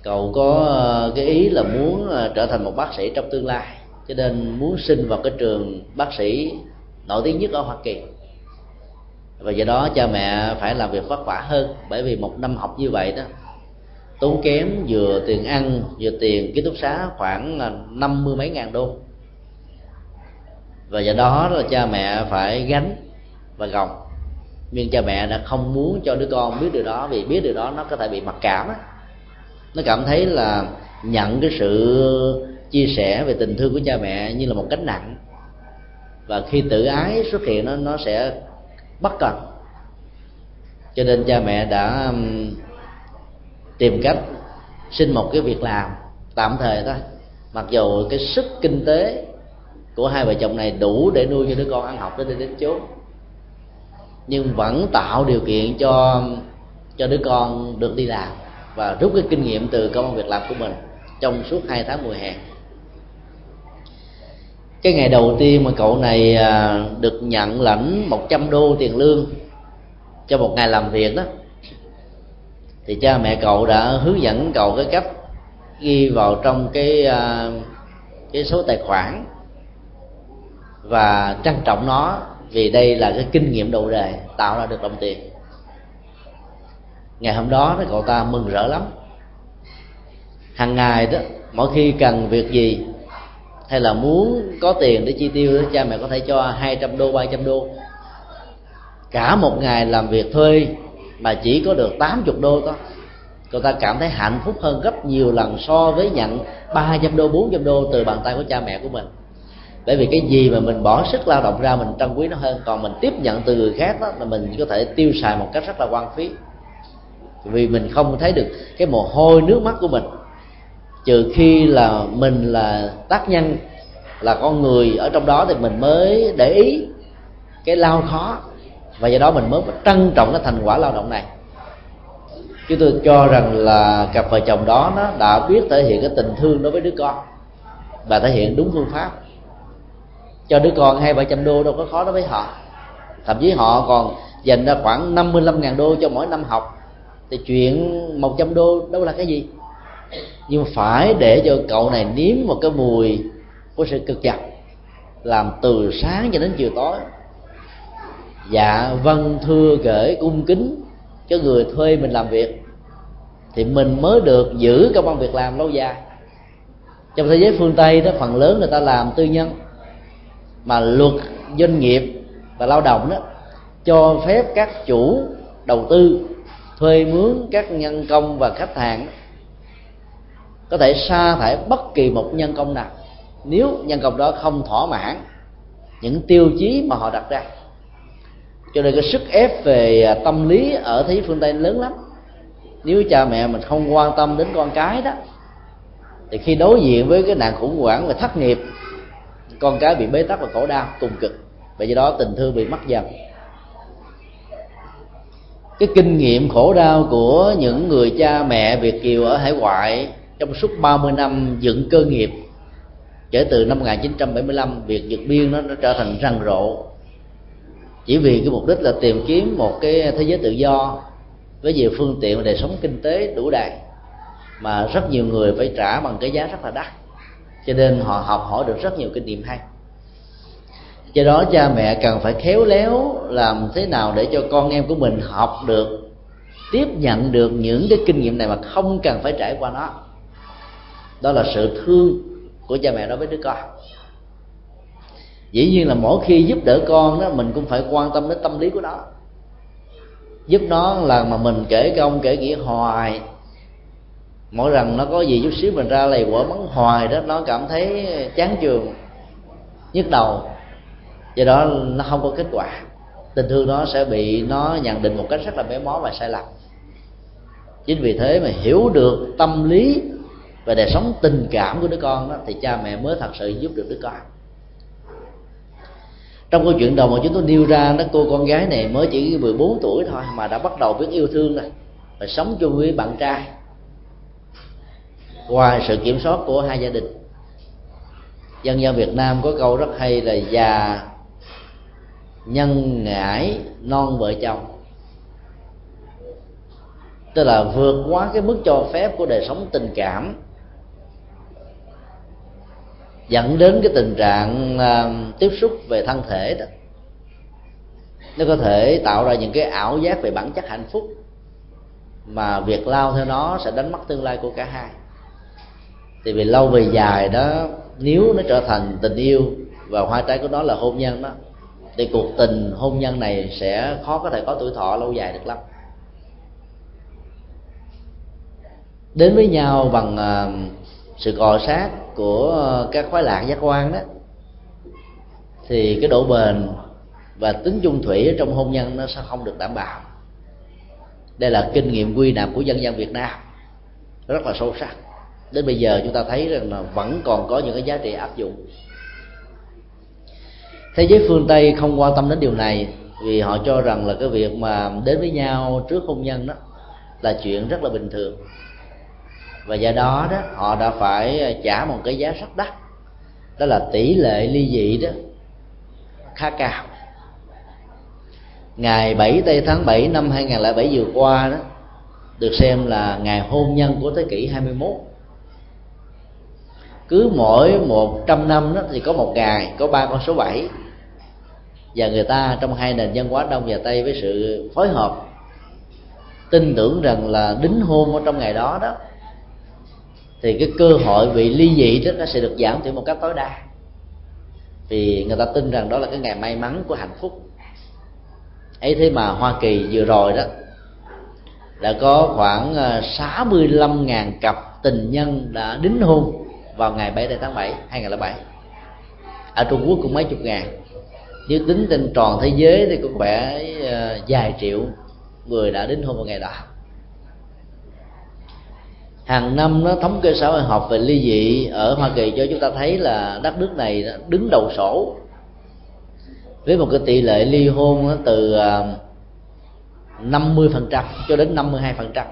Cậu có uh, cái ý là muốn uh, trở thành một bác sĩ trong tương lai cho nên muốn xin vào cái trường bác sĩ nổi tiếng nhất ở hoa kỳ. Và do đó cha mẹ phải làm việc vất vả hơn bởi vì một năm học như vậy đó tốn kém vừa tiền ăn vừa tiền ký túc xá khoảng năm mươi mấy ngàn đô và do đó là cha mẹ phải gánh và gồng. Nhưng cha mẹ đã không muốn cho đứa con biết điều đó, vì biết điều đó nó có thể bị mặc cảm á. Nó cảm thấy là nhận cái sự chia sẻ về tình thương của cha mẹ như là một gánh nặng. Và khi tự ái xuất hiện nó nó sẽ bất cần. Cho nên cha mẹ đã tìm cách xin một cái việc làm tạm thời thôi. Mặc dù cái sức kinh tế của hai vợ chồng này đủ để nuôi cho đứa con ăn học đến đây đến chốn. Nhưng vẫn tạo điều kiện cho cho đứa con được đi làm và rút cái kinh nghiệm từ công việc làm của mình trong suốt hai tháng mùa hè. Cái ngày đầu tiên mà cậu này à, được nhận lãnh 100 đô tiền lương cho một ngày làm việc đó, thì cha mẹ cậu đã hướng dẫn cậu cái cách ghi vào trong cái à, cái số tài khoản và trân trọng nó vì đây là cái kinh nghiệm đầu đời tạo ra được đồng tiền. Ngày hôm đó thì cậu ta mừng rỡ lắm. Hàng ngày đó, mỗi khi cần việc gì hay là muốn có tiền để chi tiêu đó, cha mẹ có thể cho 200 đô 300 đô. Cả một ngày làm việc thuê mà chỉ có được 80 đô thôi, cậu ta cảm thấy hạnh phúc hơn gấp nhiều lần so với nhận 300 đô 400 đô từ bàn tay của cha mẹ của mình bởi vì cái gì mà mình bỏ sức lao động ra mình trân quý nó hơn, còn mình tiếp nhận từ người khác đó, là mình có thể tiêu xài một cách rất là quan phí. Vì mình không thấy được cái mồ hôi nước mắt của mình. Trừ khi là mình là tác nhân, là con người ở trong đó thì mình mới để ý cái lao khó. Và do đó mình mới trân trọng cái thành quả lao động này. Chứ tôi cho rằng là cặp vợ chồng đó nó đã biết thể hiện cái tình thương đối với đứa con và thể hiện đúng phương pháp cho đứa con hai ba trăm đô đâu có khó đối với họ. Thậm chí họ còn dành ra khoảng 55 ngàn đô cho mỗi năm học. Thì chuyện 100 đô đâu là cái gì? Nhưng phải để cho cậu này nếm một cái mùi của sự cực nhọc làm từ sáng cho đến chiều tối. Dạ vâng thưa gửi cung kính cho người thuê mình làm việc. Thì mình mới được giữ công an việc làm lâu dài. Trong thế giới phương tây đó, phần lớn người ta làm tư nhân mà luật doanh nghiệp và lao động đó, cho phép các chủ đầu tư thuê mướn các nhân công và khách hàng có thể sa thải bất kỳ một nhân công nào. Nếu nhân công đó không thỏa mãn những tiêu chí mà họ đặt ra, cho nên cái sức ép về à, tâm lý ở thế giới phương tây lớn lắm. Nếu cha mẹ mình không quan tâm đến con cái đó, thì khi đối diện với cái nạn khủng hoảng và thất nghiệp con cái bị bế tắc và khổ đau cùng cực. Và do đó tình thương bị mất dần. Cái kinh nghiệm khổ đau của những người cha mẹ Việt kiều ở hải ngoại trong suốt 30 năm dựng cơ nghiệp kể từ năm 1975 việc vượt biên nó, nó trở thành răng rộ. Chỉ vì cái mục đích là tìm kiếm một cái thế giới tự do với nhiều phương tiện và đời sống kinh tế đủ đầy mà rất nhiều người phải trả bằng cái giá rất là đắt cho nên họ học hỏi được rất nhiều kinh nghiệm hay. Do đó cha mẹ cần phải khéo léo làm thế nào để cho con em của mình học được, tiếp nhận được những cái kinh nghiệm này mà không cần phải trải qua nó. Đó là sự thương của cha mẹ đối với đứa con. Dĩ nhiên là mỗi khi giúp đỡ con đó, mình cũng phải quan tâm đến tâm lý của nó. Giúp nó là mà mình kể công kể nghĩa hoài mỗi lần nó có gì chút xíu mình ra lầy quả mắng hoài đó, nó cảm thấy chán trường nhức đầu. Do đó nó không có kết quả. Tình thương nó sẽ bị nó nhận định một cách rất là méo mó và sai lầm. Chính vì thế mà hiểu được tâm lý và đời sống tình cảm của đứa con đó, thì cha mẹ mới thật sự giúp được đứa con. Trong câu chuyện đầu mà chúng tôi nêu ra đó, cô con gái này mới chỉ 14 tuổi thôi mà đã bắt đầu biết yêu thương rồi và sống chung với bạn trai ngoài sự kiểm soát của hai gia đình. Dân gian Việt Nam có câu rất hay là già nhân ngãi non vợ chồng tức là vượt quá cái mức cho phép của đời sống tình cảm dẫn đến cái tình trạng uh, tiếp xúc về thân thể đó. Nó có thể tạo ra những cái ảo giác về bản chất hạnh phúc mà việc lao theo nó sẽ đánh mất tương lai của cả hai thì vì lâu về dài đó, nếu nó trở thành tình yêu, và hoa trái của nó là hôn nhân đó, thì cuộc tình hôn nhân này sẽ khó có thể có tuổi thọ lâu dài được lắm. Đến với nhau bằng à, sự cọ sát của các khoái lạc giác quan đó, thì cái độ bền và tính chung thủy trong hôn nhân nó sẽ không được đảm bảo. Đây là kinh nghiệm quy nạp của dân gian việt nam, rất là sâu sắc đến bây giờ chúng ta thấy rằng là vẫn còn có những cái giá trị áp dụng. Thế giới phương tây không quan tâm đến điều này vì họ cho rằng là cái việc mà đến với nhau trước hôn nhân đó là chuyện rất là bình thường. Và do đó đó, họ đã phải trả một cái giá rất đắt. Đó là tỷ lệ ly dị đó, khá cao. Ngày 7 tây tháng 7 năm 2007 vừa qua đó, được xem là ngày hôn nhân của thế kỷ 21 cứ mỗi 100 năm đó thì có một ngày, có ba con số 7 và người ta trong hai nền văn hóa đông và tây với sự phối hợp, tin tưởng rằng là đính hôn ở trong ngày đó đó, thì cái cơ hội bị ly dị đó nó sẽ được giảm thiểu một cách tối đa. Vì người ta tin rằng đó là cái ngày may mắn của hạnh phúc. Ấy thế mà Hoa Kỳ vừa rồi đó đã có khoảng à, 65.000 cặp tình nhân đã đính hôn vào ngày 7 tháng 7 2007 ở Trung Quốc cũng mấy chục ngàn. Nếu tính trên toàn thế giới thì cũng phải ờ, vài triệu người đã đến hôn vào ngày đó. Hàng năm nó thống kê xã hội học về ly dị ở Hoa Kỳ cho chúng ta thấy là đất nước này đứng đầu sổ. Với một cái tỷ lệ ly hôn từ ờ, 50% cho đến 52%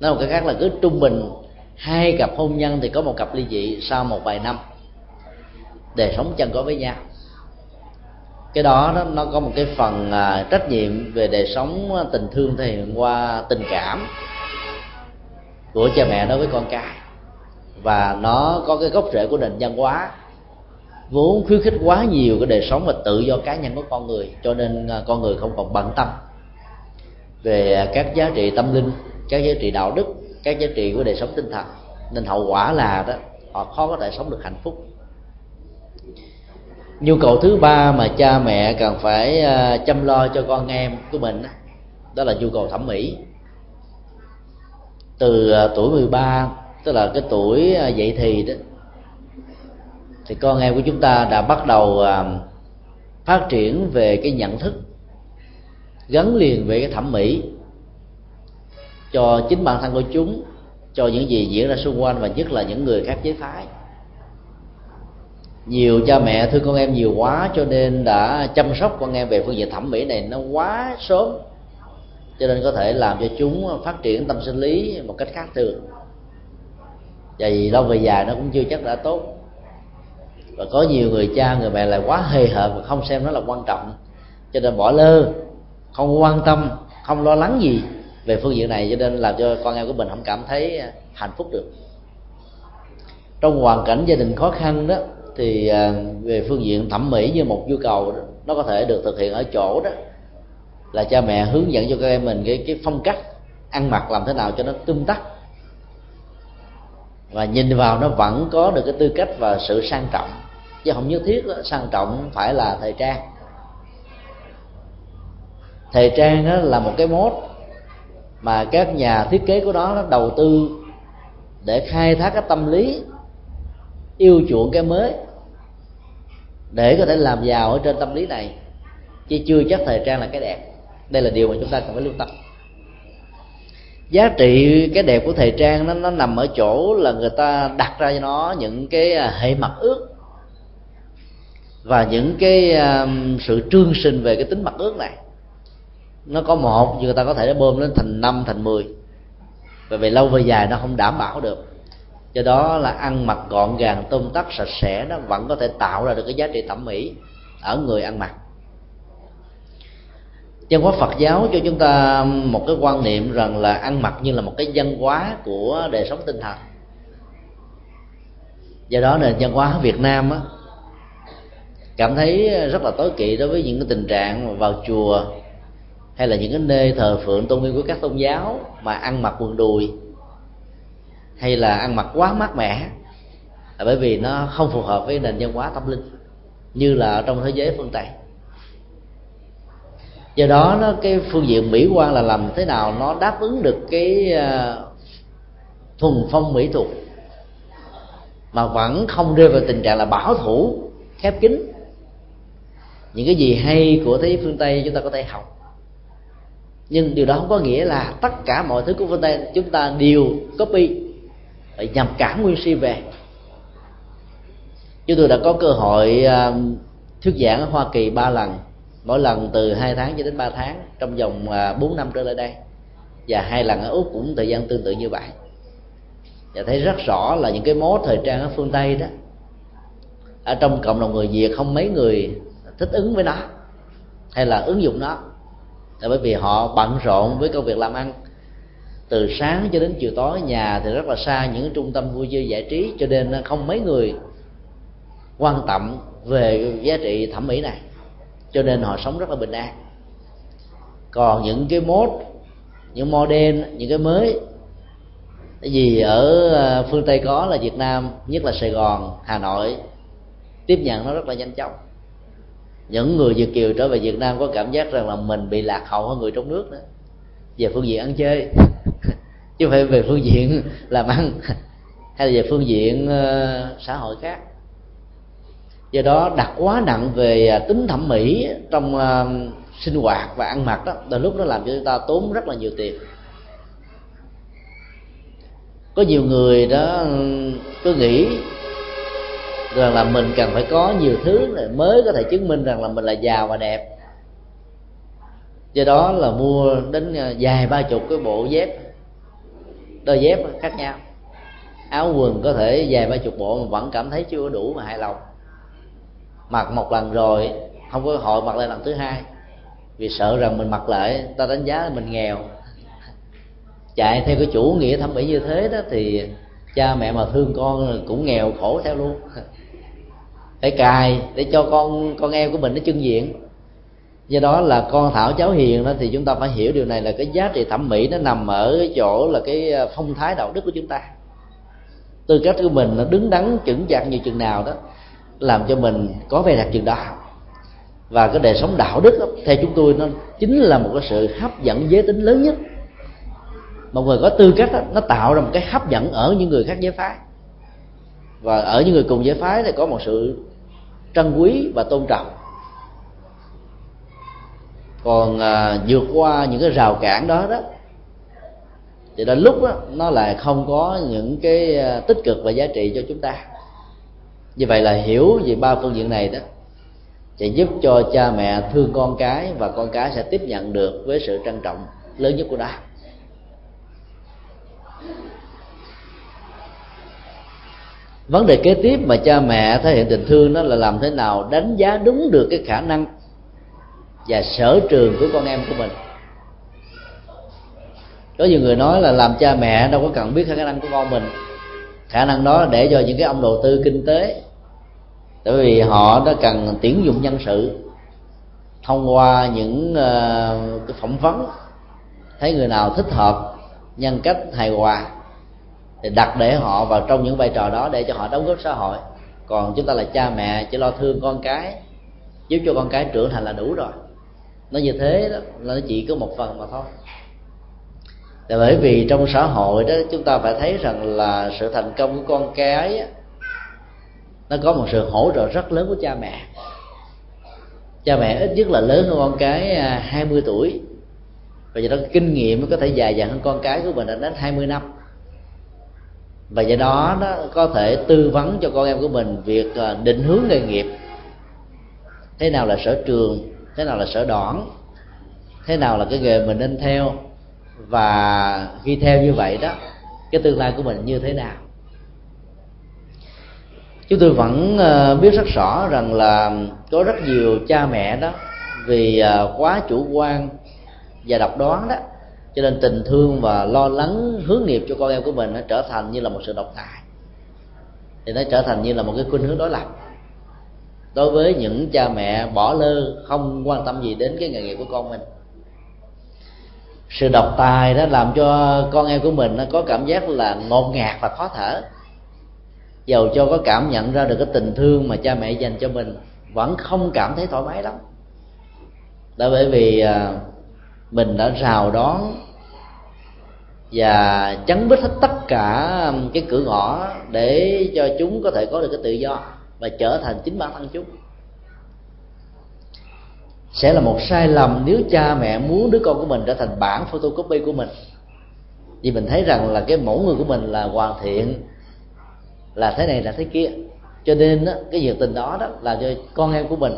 nói một cái khác là cứ trung bình hai cặp hôn nhân thì có một cặp ly dị sau một vài năm. Để sống chân có với nhau. Cái đó, nó, nó có một cái phần à, trách nhiệm về đời sống à, tình thương thể hiện qua tình cảm của cha mẹ đối với con cái. Và nó có cái gốc rễ của nền văn hóa vốn khuyến khích quá nhiều cái đời sống và tự do cá nhân của con người cho nên à, con người không còn bận tâm về à, các giá trị tâm linh các giá trị đạo đức các giá trị của đời sống tinh thần. Nên hậu quả là đó, họ khó có thể sống được hạnh phúc. Nhu cầu thứ ba mà cha mẹ cần phải à, chăm lo cho con em của mình đó là nhu cầu thẩm mỹ. Từ à, tuổi 13 tức là cái tuổi à, dậy thì đó, thì con em của chúng ta đã bắt đầu phát triển về cái nhận thức gắn liền về cái thẩm mỹ cho chính bản thân của chúng, cho những gì diễn ra xung quanh và nhất là những người khác giới phái. Nhiều cha mẹ thương con em nhiều quá cho nên đã chăm sóc con em về phương diện thẩm mỹ này nó quá sớm, cho nên có thể làm cho chúng phát triển tâm sinh lý một cách khác thường. Và vì lâu về dài nó cũng chưa chắc đã tốt. Và có nhiều người cha, người mẹ lại quá hề hợt và không xem nó là quan trọng, cho nên bỏ lơ, không quan tâm, không lo lắng gì về phương diện này cho nên làm cho con em của mình không cảm thấy à, hạnh phúc được. Trong hoàn cảnh gia đình khó khăn đó thì à, về phương diện thẩm mỹ như một nhu cầu đó, nó có thể được thực hiện ở chỗ đó là cha mẹ hướng dẫn cho các em mình cái cái phong cách ăn mặc làm thế nào cho nó tươm tắt. Và nhìn vào nó vẫn có được cái tư cách và sự sang trọng chứ không nhất thiết sang trọng phải là thời trang. Thời trang đó là một cái mốt mà các nhà thiết kế của nó, nó đầu tư để khai thác cái tâm lý yêu chuộng cái mới để có thể làm giàu ở trên tâm lý này. Chứ chưa chắc thời trang là cái đẹp. Đây là điều mà chúng ta cần phải lưu tâm. Giá trị cái đẹp của thời trang nó nó nằm ở chỗ là người ta đặt ra cho nó những cái à, hệ mặt ước và những cái um, sự trương sinh về cái tính mặt ước này nó có một nhưng người ta có thể bơm lên thành năm thành mười. Và về lâu về dài nó không đảm bảo được. Do đó là ăn mặc gọn gàng tôm tắt sạch sẽ nó vẫn có thể tạo ra được cái giá trị thẩm mỹ ở người ăn mặc. Văn hóa Phật giáo cho chúng ta một cái quan niệm rằng là ăn mặc như là một cái văn hóa của đời sống tinh thần. Do đó nền văn hóa Việt Nam á, cảm thấy rất là tối kỵ đối với những cái tình trạng vào chùa hay là những cái nơi thờ phượng tôn nghiêm của các tôn giáo mà ăn mặc quần đùi hay là ăn mặc quá mát mẻ, là bởi vì nó không phù hợp với nền văn hóa tâm linh như là trong thế giới phương tây. Do đó nó, cái phương diện mỹ quan là làm thế nào nó đáp ứng được cái ờ, thuần phong mỹ thuật mà vẫn không rơi vào tình trạng là bảo thủ, khép kín. Những cái gì hay của thế giới phương tây chúng ta có thể học nhưng điều đó không có nghĩa là tất cả mọi thứ của phương tây chúng ta đều copy để nhằm cả nguyên si về. Chúng tôi đã có cơ hội um, thuyết giảng ở hoa kỳ ba lần, mỗi lần từ hai tháng cho đến ba tháng trong vòng à, bốn năm trở lại đây. Và hai lần ở úc cũng thời gian tương tự như vậy. Và thấy rất rõ là những cái mốt thời trang ở phương tây đó, ở trong cộng đồng người việt không mấy người thích ứng với nó hay là ứng dụng nó là bởi vì họ bận rộn với công việc làm ăn. Từ sáng cho đến chiều tối, nhà thì rất là xa những trung tâm vui chơi giải trí, cho nên không mấy người quan tâm về giá trị thẩm mỹ này. Cho nên họ sống rất là bình an. Còn những cái mốt, những model, những cái mới cái gì ở ờ, phương tây có là việt nam, nhất là sài gòn, hà nội, tiếp nhận nó rất là nhanh chóng những người việt kiều trở về việt nam có cảm giác rằng là mình bị lạc hậu hơn người trong nước đó. Về phương diện ăn chơi. [laughs] Chứ không phải về phương diện làm ăn hay là về phương diện uh, xã hội khác. Do đó đặt quá nặng về à, tính thẩm mỹ trong uh, sinh hoạt và ăn mặc đó đôi lúc nó làm cho chúng ta tốn rất là nhiều tiền. Có nhiều người đó cứ nghĩ rằng là mình cần phải có nhiều thứ mới có thể chứng minh rằng là mình là giàu và đẹp. Do đó là mua đến à, dài ba chục cái bộ dép, đôi dép khác nhau. Áo quần có thể dài ba chục bộ mà vẫn cảm thấy chưa đủ mà hài lòng. Mặc một lần rồi, không có hội mặc lại lần thứ hai. Vì sợ rằng mình mặc lại, ta đánh giá là mình nghèo. Chạy theo cái chủ nghĩa thẩm mỹ như thế đó thì cha mẹ mà thương con cũng nghèo khổ theo luôn. Phải cài để cho con con em của mình nó chân diện. Do đó là con thảo cháu hiền đó thì chúng ta phải hiểu điều này là cái giá trị thẩm mỹ nó nằm ở cái chỗ là cái à, phong thái đạo đức của chúng ta. Tư cách của mình nó đứng đắn chững chạc như chừng nào đó làm cho mình có vẻ đẹp chừng đó. Và cái đời sống đạo đức đó, theo chúng tôi nó chính là một cái sự hấp dẫn giới tính lớn nhất một người có tư cách đó, nó tạo ra một cái hấp dẫn ở những người khác giới phái. Và ở những người cùng giới phái thì có một sự trân quý và tôn trọng. Còn à, vượt qua những cái rào cản đó đó thì đến lúc đó, nó lại không có những cái à, tích cực và giá trị cho chúng ta. Như vậy là hiểu về ba phương diện này đó sẽ giúp cho cha mẹ thương con cái và con cái sẽ tiếp nhận được với sự trân trọng lớn nhất của nó vấn đề kế tiếp mà cha mẹ thể hiện tình thương đó là làm thế nào đánh giá đúng được cái khả năng và sở trường của con em của mình. Có nhiều người nói là làm cha mẹ đâu có cần biết khả năng của con mình. Khả năng đó để cho những cái ông đầu tư kinh tế. Bởi vì họ đã cần tuyển dụng nhân sự thông qua những uh, cái phỏng vấn. Thấy người nào thích hợp nhân cách hài hòa thì đặt để họ vào trong những vai trò đó để cho họ đóng góp xã hội. Còn chúng ta là cha mẹ, chỉ lo thương con cái, giúp cho con cái trưởng thành là đủ rồi. Nó như thế đó nó chỉ có một phần mà thôi. Là bởi vì trong xã hội đó, chúng ta phải thấy rằng là sự thành công của con cái nó có một sự hỗ trợ rất lớn của cha mẹ. Cha mẹ ít nhất là lớn hơn con cái à, 20 tuổi và do đó kinh nghiệm có thể dài dặn hơn con cái của mình đến 20 năm. Và do đó nó có thể tư vấn cho con em của mình việc à, định hướng nghề nghiệp. Thế nào là sở trường, thế nào là sở đoản, thế nào là cái nghề mình nên theo. Và khi theo như vậy đó, cái tương lai của mình như thế nào? Chúng tôi vẫn à, biết rất rõ rằng là có rất nhiều cha mẹ đó vì à, quá chủ quan và độc đoán đó. Cho nên tình thương và lo lắng, hướng nghiệp cho con em của mình nó trở thành như là một sự độc tài thì nó trở thành như là một cái khuynh hướng đối lập. Đối với những cha mẹ bỏ lơ, không quan tâm gì đến cái nghề nghiệp của con mình. Sự độc tài đó làm cho con em của mình nó có cảm giác là ngột ngạt và khó thở. Dầu cho có cảm nhận ra được cái tình thương mà cha mẹ dành cho mình, vẫn không cảm thấy thoải mái lắm. Đó bởi vì à, mình đã rào đón và chắn bích hết tất cả cái cửa ngõ để cho chúng có thể có được cái tự do và trở thành chính bản thân chúng. Sẽ là một sai lầm nếu cha mẹ muốn đứa con của mình trở thành bản photocopy của mình. Vì mình thấy rằng là cái mẫu người của mình là hoàn thiện là thế này là thế kia. Cho nên đó, cái việc tình đó đó là cho con em của mình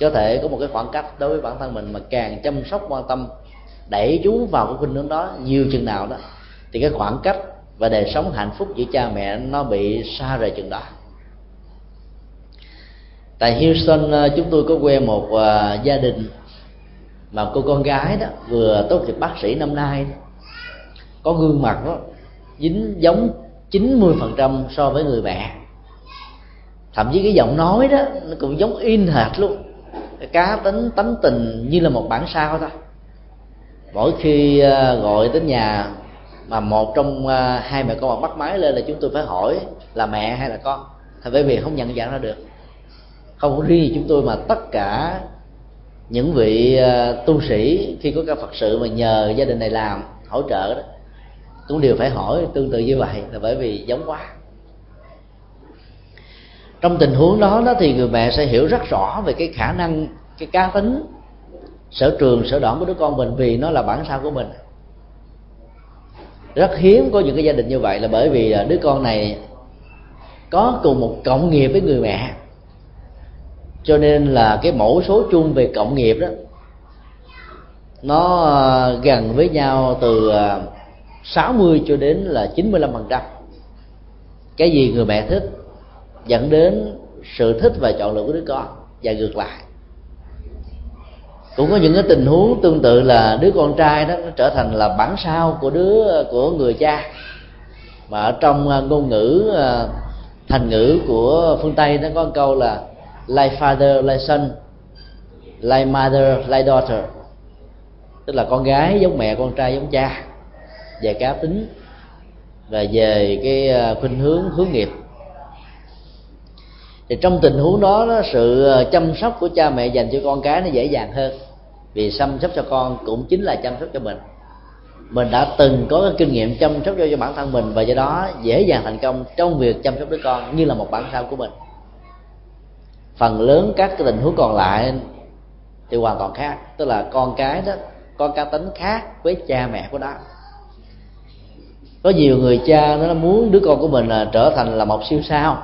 có thể có một cái khoảng cách đối với bản thân mình mà càng chăm sóc quan tâm đẩy chú vào cái khuynh hướng đó nhiều chừng nào đó thì cái khoảng cách và đời sống hạnh phúc giữa cha mẹ nó bị xa rời chừng đó. Tại Houston ờ, chúng tôi có quen một uh, gia đình mà cô con gái đó vừa tốt nghiệp bác sĩ năm nay. Có gương mặt đó dính giống 90% so với người mẹ. Thậm chí cái giọng nói đó nó cũng giống in hệt luôn cá tính tánh tình như là một bản sao thôi. Mỗi khi à, gọi đến nhà mà một trong à, hai mẹ con bắt máy lên là chúng tôi phải hỏi là mẹ hay là con. Thì bởi vì không nhận dạng ra được. Không có riêng chúng tôi mà tất cả những vị à, tu sĩ khi có các phật sự mà nhờ gia đình này làm, hỗ trợ đó, cũng đều phải hỏi tương tự như vậy là bởi vì giống quá trong tình huống đó đó thì người mẹ sẽ hiểu rất rõ về cái khả năng, cái cá tính sở trường, sở đoản của đứa con mình vì nó là bản sao của mình. Rất hiếm có những cái gia đình như vậy là bởi vì đứa con này có cùng một cộng nghiệp với người mẹ. Cho nên là cái mẫu số chung về cộng nghiệp đó, nó ờ, gần với nhau từ ờ, 60 cho đến là 95 phần trăm. Cái gì người mẹ thích dẫn đến sự thích và chọn lựa của đứa con và ngược lại. Cũng có những cái tình huống tương tự là đứa con trai đó nó trở thành là bản sao của đứa, của người cha. Mà ở trong à, ngôn ngữ à, thành ngữ của phương tây nó có một câu là like father like son like mother like daughter tức là con gái giống mẹ, con trai giống cha. Về cá tính và về cái à, khuynh hướng hướng nghiệp thì trong tình huống đó, đó sự ờ, chăm sóc của cha mẹ dành cho con cái nó dễ dàng hơn. Vì chăm sóc cho con cũng chính là chăm sóc cho mình. Mình đã từng có cái kinh nghiệm chăm sóc cho, cho bản thân mình và do đó dễ dàng thành công trong việc chăm sóc đứa con như là một bản sao của mình. Phần lớn các cái tình huống còn lại thì hoàn toàn khác. Tức là con cái đó có cá tính khác với cha mẹ của nó. Có nhiều người cha nó muốn đứa con của mình là trở thành là một siêu sao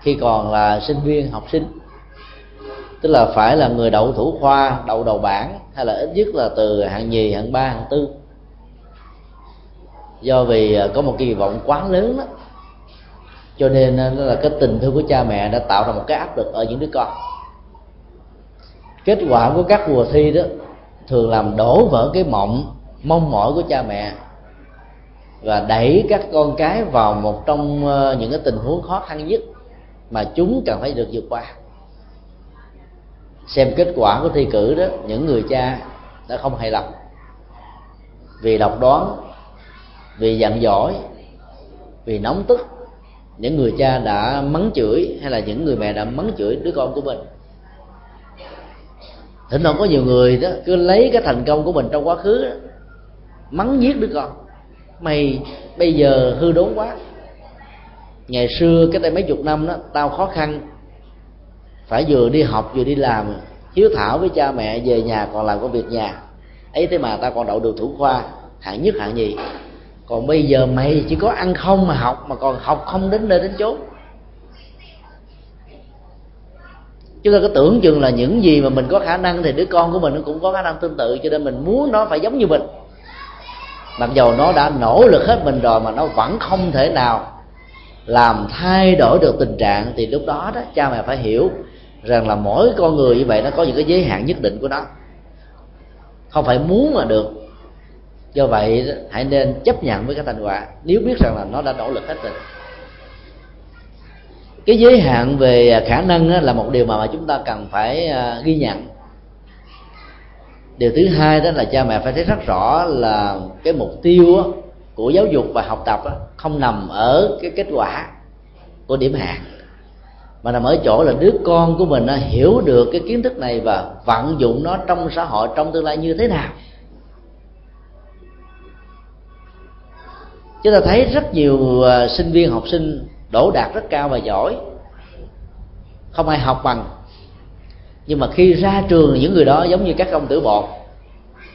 khi còn là sinh viên, học sinh. Tức là phải là người đậu thủ khoa, đậu đầu bảng, hay là ít nhất là từ hạng nhì, hạng ba, hạng tư. Do vì à, có một kỳ vọng quá lớn đó. Cho nên à, đó là cái tình thương của cha mẹ đã tạo ra một cái áp lực ở những đứa con. Kết quả của các mùa thi đó thường làm đổ vỡ cái mộng, mong mỏi của cha mẹ và đẩy các con cái vào một trong à, những cái tình huống khó khăn nhất mà chúng cần phải được vượt qua. Xem kết quả của thi cử đó những người cha đã không hài lòng. Vì độc đoán vì giận dỗi vì nóng tức những người cha đã mắng chửi hay là những người mẹ đã mắng chửi đứa con của mình. Thỉnh thoảng có nhiều người đó cứ lấy cái thành công của mình trong quá khứ đó, mắng giết đứa con. Mày bây giờ hư đốn quá ngày xưa cái tay mấy chục năm đó, tao khó khăn. Phải vừa đi học, vừa đi làm. Hiếu thảo với cha mẹ về nhà còn làm công việc nhà. Ấy thế mà tao còn đậu được thủ khoa, hạng nhất, hạng nhì. Còn bây giờ mày chỉ có ăn không mà học, mà còn học không đến nơi đến chốn. Chúng ta cứ tưởng chừng là những gì mà mình có khả năng thì đứa con của mình nó cũng có khả năng tương tự, cho nên mình muốn nó phải giống như mình. Mặc dầu nó đã nỗ lực hết mình rồi mà nó vẫn không thể nào làm thay đổi được tình trạng thì lúc đó đó, cha mẹ phải hiểu rằng là mỗi con người như vậy nó có những cái giới hạn nhất định của nó. Không phải muốn mà được. Do vậy, hãy nên chấp nhận với cái thành quả. Nếu biết rằng là nó đã nỗ lực hết rồi. Cái giới hạn về khả năng là một điều mà chúng ta cần phải à, ghi nhận. Điều thứ hai đó là cha mẹ phải thấy rất rõ là cái mục tiêu của giáo dục và học tập không nằm ở cái kết quả của điểm hạng mà nằm ở chỗ là đứa con của mình hiểu được cái kiến thức này và vận dụng nó trong xã hội, trong tương lai như thế nào. Chúng ta thấy rất nhiều à, sinh viên, học sinh đổ đạt rất cao và giỏi, không ai học bằng. Nhưng mà khi ra trường, những người đó giống như các công tử bột,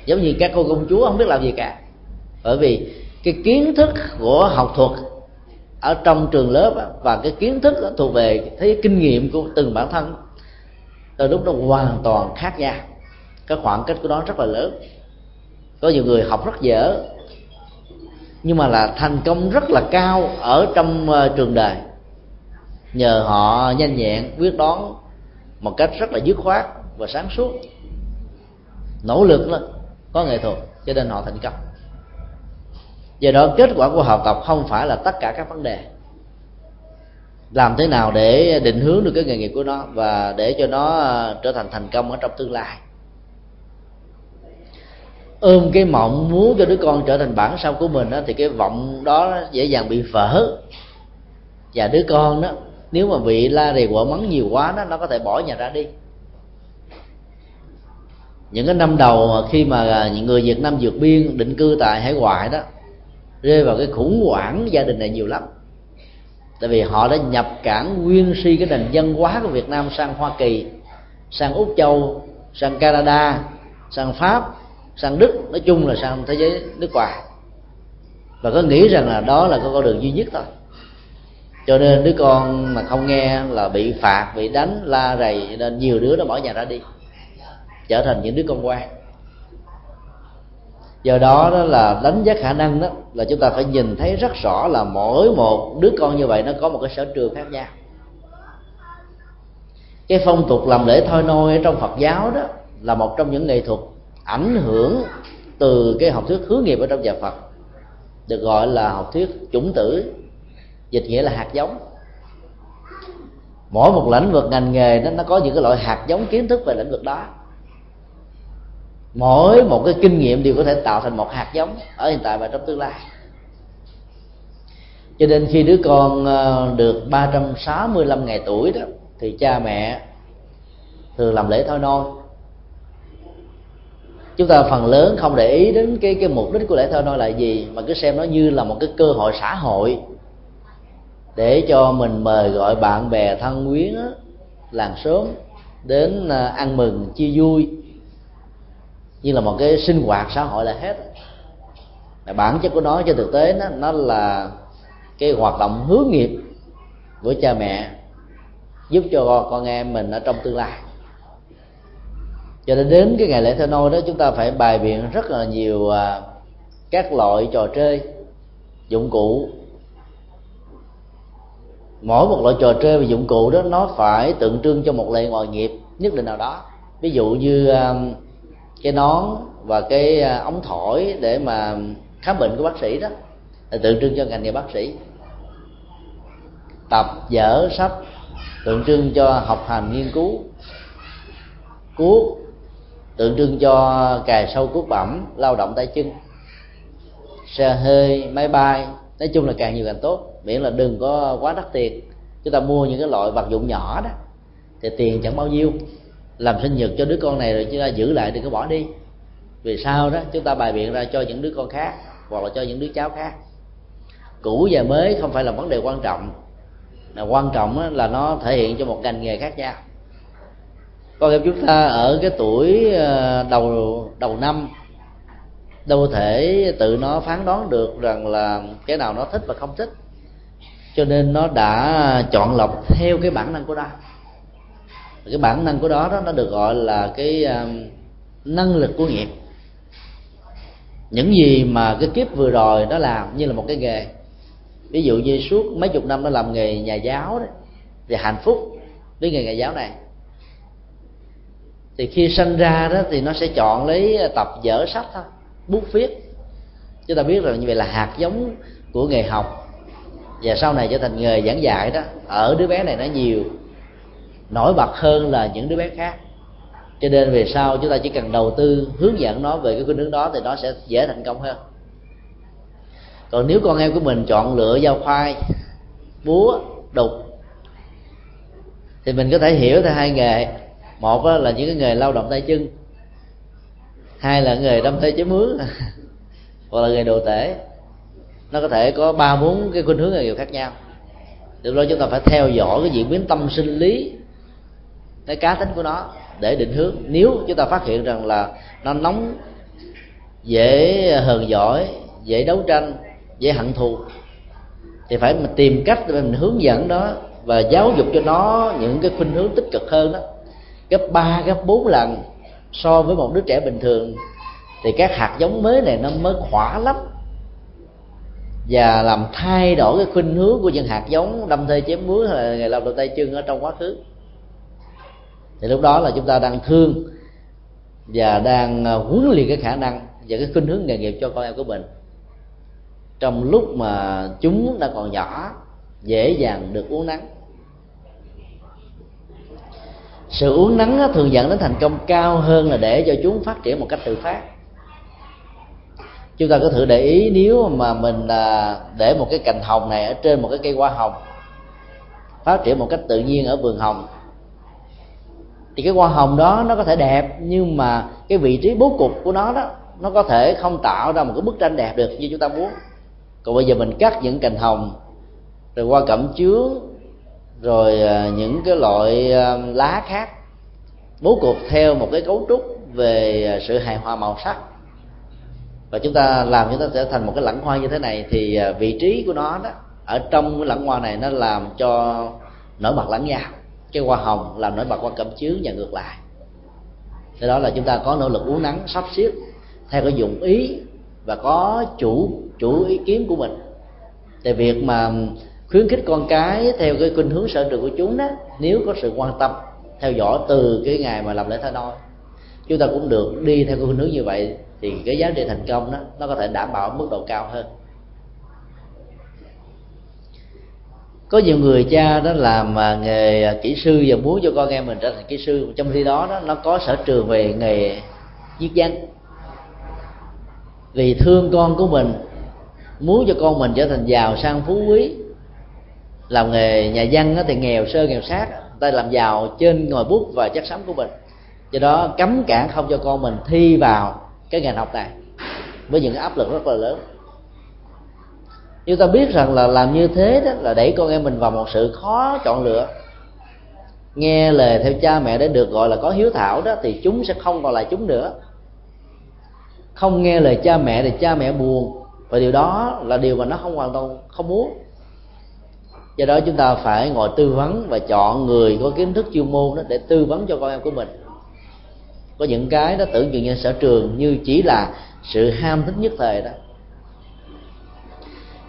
giống như các cô công chúa, không biết làm gì cả. Bởi vì cái kiến thức của học thuật ở trong trường lớp và cái kiến thức thuộc về thấy kinh nghiệm của từng bản thân từ lúc nó hoàn toàn khác nhau. Cái khoảng cách của nó rất là lớn. Có nhiều người học rất dở, nhưng mà là thành công rất là cao ở trong ờ, trường đời. Nhờ họ nhanh nhẹn quyết đoán một cách rất là dứt khoát và sáng suốt, nỗ lực lên có nghệ thuật, cho nên họ thành công do đó kết quả của học tập không phải là tất cả các vấn đề. Làm thế nào để định hướng được cái nghề nghiệp của nó và để cho nó à, trở thành thành công ở trong tương lai? Ôm cái mộng muốn cho đứa con trở thành bản sao của mình đó, thì cái vọng đó dễ dàng bị vỡ. Và đứa con đó nếu mà bị la rì quở mắng nhiều quá đó nó có thể bỏ nhà ra đi. Những cái năm đầu khi mà à, những người Việt Nam vượt biên định cư tại hải ngoại đó rơi vào cái khủng hoảng gia đình này nhiều lắm. Tại vì họ đã nhập cản nguyên si cái nền văn hóa của Việt Nam sang Hoa Kỳ, sang Úc Châu, sang Canada, sang Pháp, sang đức, nói chung là sang thế giới nước ngoài. Và có nghĩ rằng là đó là con đường duy nhất thôi. Cho nên đứa con mà không nghe là bị phạt, bị đánh, la rầy nên nhiều đứa nó bỏ nhà ra đi, trở thành những đứa con quan do đó đó là đánh giá khả năng đó, là chúng ta phải nhìn thấy rất rõ là mỗi một đứa con như vậy nó có một cái sở trường khác nhau. Cái phong tục làm lễ thôi nôi ở trong phật giáo đó là một trong những nghệ thuật ảnh hưởng từ cái học thuyết hướng nghiệp ở trong nhà Phật, được gọi là học thuyết chủng tử, dịch nghĩa là hạt giống. Mỗi một lĩnh vực ngành nghề nó nó có những cái loại hạt giống kiến thức về lĩnh vực đó mỗi một cái kinh nghiệm đều có thể tạo thành một hạt giống ở hiện tại và trong tương lai. Cho nên khi đứa con ờ, được 365 ngày tuổi đó, thì cha mẹ thường làm lễ thôi nôi. Chúng ta phần lớn không để ý đến cái cái mục đích của lễ thôi nói là gì, mà cứ xem nó như là một cái cơ hội xã hội để cho mình mời gọi bạn bè thân quyến làng sớm đến ờ, ăn mừng, chia vui như là một cái sinh hoạt xã hội là hết. Bản chất của nó trên thực tế nó, nó là cái hoạt động hướng nghiệp của cha mẹ giúp cho con em mình ở trong tương lai. Cho nên đến cái ngày lễ thơ nôi đó chúng ta phải bài biện rất là nhiều à, các loại trò chơi dụng cụ. Mỗi một loại trò chơi và dụng cụ đó nó phải tượng trưng cho một lệ ngoại nghiệp nhất định nào đó. Ví dụ như à, cái nón và cái à, ống thổi để mà khám bệnh của bác sĩ đó, là tượng trưng cho ngành nghề bác sĩ. Tập, dở sách tượng trưng cho học hành nghiên cứu. Cuốc, tượng trưng cho cài sâu cuốc bẩm, lao động tay chân. Xe hơi, máy bay, nói chung là càng nhiều càng tốt. Miễn là đừng có quá đắt tiền. Chúng ta mua những cái loại vật dụng nhỏ đó, thì tiền chẳng bao nhiêu làm sinh nhật cho đứa con này rồi chúng ta giữ lại đừng có bỏ đi. Vì sao đó? Chúng ta bài biện ra cho những đứa con khác, hoặc là cho những đứa cháu khác. Cũ và mới không phải là vấn đề quan trọng. Là quan trọng là nó thể hiện cho một ngành nghề khác nhau. Con em chúng ta ở cái tuổi ờ, đầu đầu năm, đâu thể tự nó phán đoán được rằng là cái nào nó thích và không thích. Cho nên nó đã chọn lọc theo cái bản năng của nó cái bản năng của đó đó nó được gọi là cái um, năng lực của nghiệp. Những gì mà cái kiếp vừa rồi nó làm như là một cái nghề. Ví dụ như suốt mấy chục năm nó làm nghề nhà giáo đấy, thì hạnh phúc với nghề nhà giáo này. Thì khi sinh ra đó thì nó sẽ chọn lấy tập dở sách thôi, bút viết. Chúng ta biết rằng như vậy là hạt giống của nghề học. Và sau này trở thành nghề giảng dạy đó. Ở đứa bé này nó nhiều nổi bật hơn là những đứa bé khác. Cho nên về sau chúng ta chỉ cần đầu tư, hướng dẫn nó về cái khuynh hướng đó thì nó sẽ dễ thành công hơn. Còn nếu con em của mình chọn lựa dao khoai, búa, đục, thì mình có thể hiểu theo hai nghề. Một là những cái nghề lao động tay chân. Hai là nghề đâm tay chế mướn [laughs] hoặc là nghề đồ tể. Nó có thể có ba, bốn cái khuynh hướng nghề nghiệp khác nhau. Lúc đó chúng ta phải theo dõi cái diễn biến tâm sinh lý cái cá tính của nó để định hướng. Nếu chúng ta phát hiện rằng là nó nóng dễ hờn giỏi dễ đấu tranh dễ hận thù thì phải mình tìm cách để mình hướng dẫn đó và giáo dục cho nó những cái khuynh hướng tích cực hơn đó gấp ba, gấp bốn lần so với một đứa trẻ bình thường thì các hạt giống mới này nó mới khỏa lắm. Và làm thay đổi cái khuynh hướng của những hạt giống đâm thê chém muối hay là ngày làm đầu tay chân ở trong quá khứ thì lúc đó là chúng ta đang thương và đang à, huấn luyện cái khả năng và cái khuynh hướng nghề nghiệp cho con em của mình. Trong lúc mà chúng đã còn nhỏ, dễ dàng được uống nắng. Sự uống nắng thường dẫn đến thành công cao hơn là để cho chúng phát triển một cách tự phát. Chúng ta có thử để ý nếu mà mình à, để một cái cành hồng này ở trên một cái cây hoa hồng, phát triển một cách tự nhiên ở vườn hồng thì cái hoa hồng đó nó có thể đẹp, nhưng mà cái vị trí bố cục của nó đó, nó có thể không tạo ra một cái bức tranh đẹp được như chúng ta muốn. Còn bây giờ mình cắt những cành hồng, rồi qua cẩm chướng rồi à, những cái loại à, lá khác, bố cục theo một cái cấu trúc về à, sự hài hòa màu sắc. Và chúng ta làm, chúng ta sẽ thành một cái lẵng hoa như thế này thì vị trí của nó đó, ở trong cái lẵng hoa này nó làm cho nổi bật lẫn nhau cái hoa hồng làm nổi bật qua cẩm chướng và ngược lại. Thế đó là chúng ta có nỗ lực uống nắng sắp xếp theo cái dụng ý và có chủ chủ ý kiến của mình. Thì việc mà khuyến khích con cái theo cái khuynh hướng sở trường của chúng đó nếu có sự quan tâm theo dõi từ cái ngày mà làm lễ thay đôi, chúng ta cũng được đi theo cái khuynh hướng như vậy thì cái giá trị thành công đó nó có thể đảm bảo mức độ cao hơn. Có nhiều người cha đó làm à, nghề à, kỹ sư và muốn cho con em mình trở thành kỹ sư. Trong khi đó đó, nó có sở trường về nghề viết danh vì thương con của mình, muốn cho con mình trở thành giàu sang phú quý. Làm nghề nhà văn thì nghèo sơ, nghèo sát. Ta làm giàu trên ngòi bút và chất sống của mình. Do đó cấm cản không cho con mình thi vào cái ngành học này, với những áp lực rất là lớn chúng ta biết rằng là làm như thế đó là đẩy con em mình vào một sự khó chọn lựa. Nghe lời theo cha mẹ để được gọi là có hiếu thảo đó, thì chúng sẽ không còn là chúng nữa. Không nghe lời cha mẹ thì cha mẹ buồn, và điều đó là điều mà nó không hoàn toàn không muốn. Do đó chúng ta phải ngồi tư vấn và chọn người có kiến thức chuyên môn đó để tư vấn cho con em của mình. Có những cái đó tưởng chừng như sở trường, như chỉ là sự ham thích nhất thời đó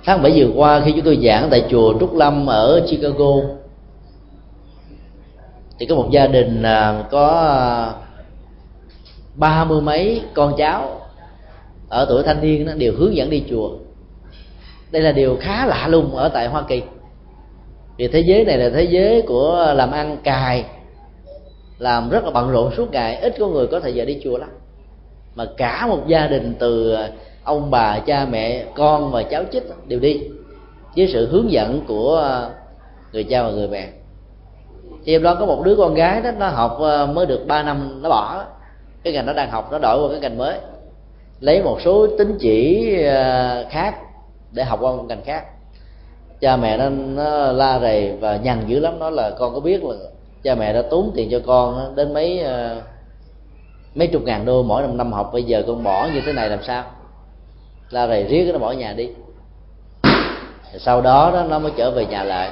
tháng bảy vừa qua khi chúng tôi giảng tại chùa Trúc Lâm ở Chicago, thì có một gia đình à, có ba mươi mấy con cháu ở tuổi thanh niên nó đều hướng dẫn đi chùa. Đây là điều khá lạ lùng ở tại hoa kỳ. Vì thế giới này là thế giới của làm ăn cài, làm rất là bận rộn suốt ngày, ít có người có thời giờ đi chùa lắm. Mà cả một gia đình từ ông bà cha mẹ con và cháu chích đều đi. Với sự hướng dẫn của ờ, người cha và người mẹ. Thì em đó có một đứa con gái đó nó học ờ, mới được 3 năm nó bỏ. Cái ngành nó đang học nó đổi qua cái ngành mới. Lấy một số tín chỉ ờ, khác để học qua một ngành khác. Cha mẹ nó, nó la rầy và nhằn dữ lắm nói là con có biết là cha mẹ đã tốn tiền cho con đến mấy mấy chục ngàn đô mỗi năm năm học bây giờ con bỏ như thế này làm sao? La rầy riết nó bỏ nhà đi. Sau đó đó nó mới trở về nhà lại.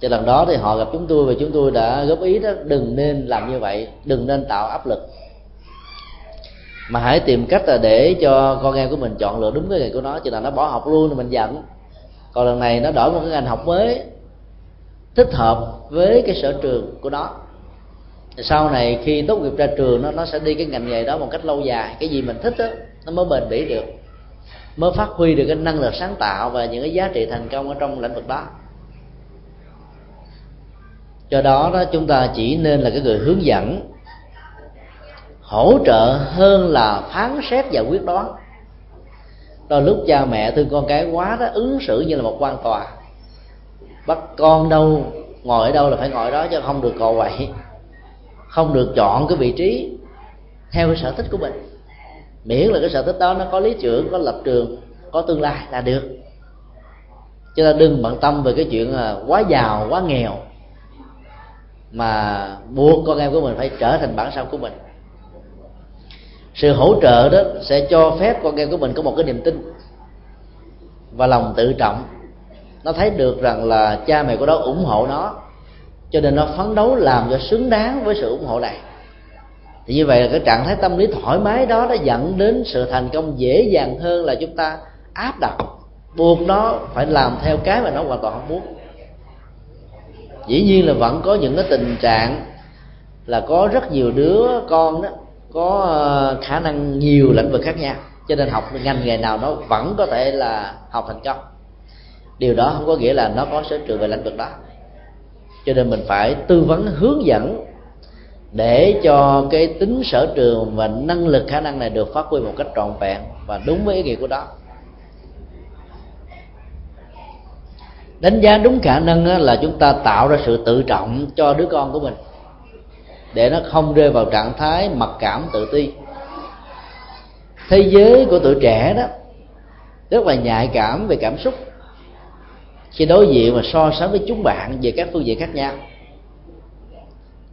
Cho lần đó thì họ gặp chúng tôi và chúng tôi đã góp ý đó đừng nên làm như vậy đừng nên tạo áp lực. Mà hãy tìm cách là để cho con em của mình chọn lựa đúng cái nghề của nó chứ là nó bỏ học luôn thì mình giận. Còn lần này nó đổi một cái ngành học mới thích hợp với cái sở trường của nó. Sau này khi tốt nghiệp ra trường nó nó sẽ đi cái ngành nghề đó một cách lâu dài. Cái gì mình thích đó, nó mới bền bỉ được. Mới phát huy được cái năng lực sáng tạo và những cái giá trị thành công ở trong lĩnh vực đó. Do đó đó, chúng ta chỉ nên là cái người hướng dẫn, hỗ trợ hơn là phán xét và quyết đoán. Đôi lúc cha mẹ thương con cái quá đó, ứng xử như là một quan tòa. Bắt con đâu, ngồi ở đâu là phải ngồi đó chứ không được cò quậy. Không được chọn cái vị trí theo cái sở thích của mình miễn là cái sở thích đó nó có lý trưởng có lập trường, có tương lai là được. Cho nên đừng bận tâm về cái chuyện quá giàu, quá nghèo. Mà buộc con em của mình phải trở thành bản sao của mình. Sự hỗ trợ đó sẽ cho phép con em của mình có một cái niềm tin và lòng tự trọng. Nó thấy được rằng là cha mẹ của nó ủng hộ nó, cho nên nó phấn đấu làm cho xứng đáng với sự ủng hộ này thì như vậy là cái trạng thái tâm lý thoải mái đó nó dẫn đến sự thành công dễ dàng hơn là chúng ta áp đặt, buộc nó phải làm theo cái mà nó hoàn toàn không muốn. Dĩ nhiên là vẫn có những cái tình trạng là có rất nhiều đứa con đó có ờ, khả năng nhiều lĩnh vực khác nhau, cho nên học ngành nghề nào nó vẫn có thể là học thành công. Điều đó không có nghĩa là nó có sở trường về lĩnh vực đó. Cho nên mình phải tư vấn hướng dẫn để cho cái tính sở trường và năng lực khả năng này được phát huy một cách trọn vẹn và đúng với ý nghĩa của đó đánh giá đúng khả năng là chúng ta tạo ra sự tự trọng cho đứa con của mình, để nó không rơi vào trạng thái mặc cảm tự ti. Thế giới của tuổi trẻ đó, rất là nhạy cảm về cảm xúc, khi đối diện và so sánh với chúng bạn về các phương diện khác nhau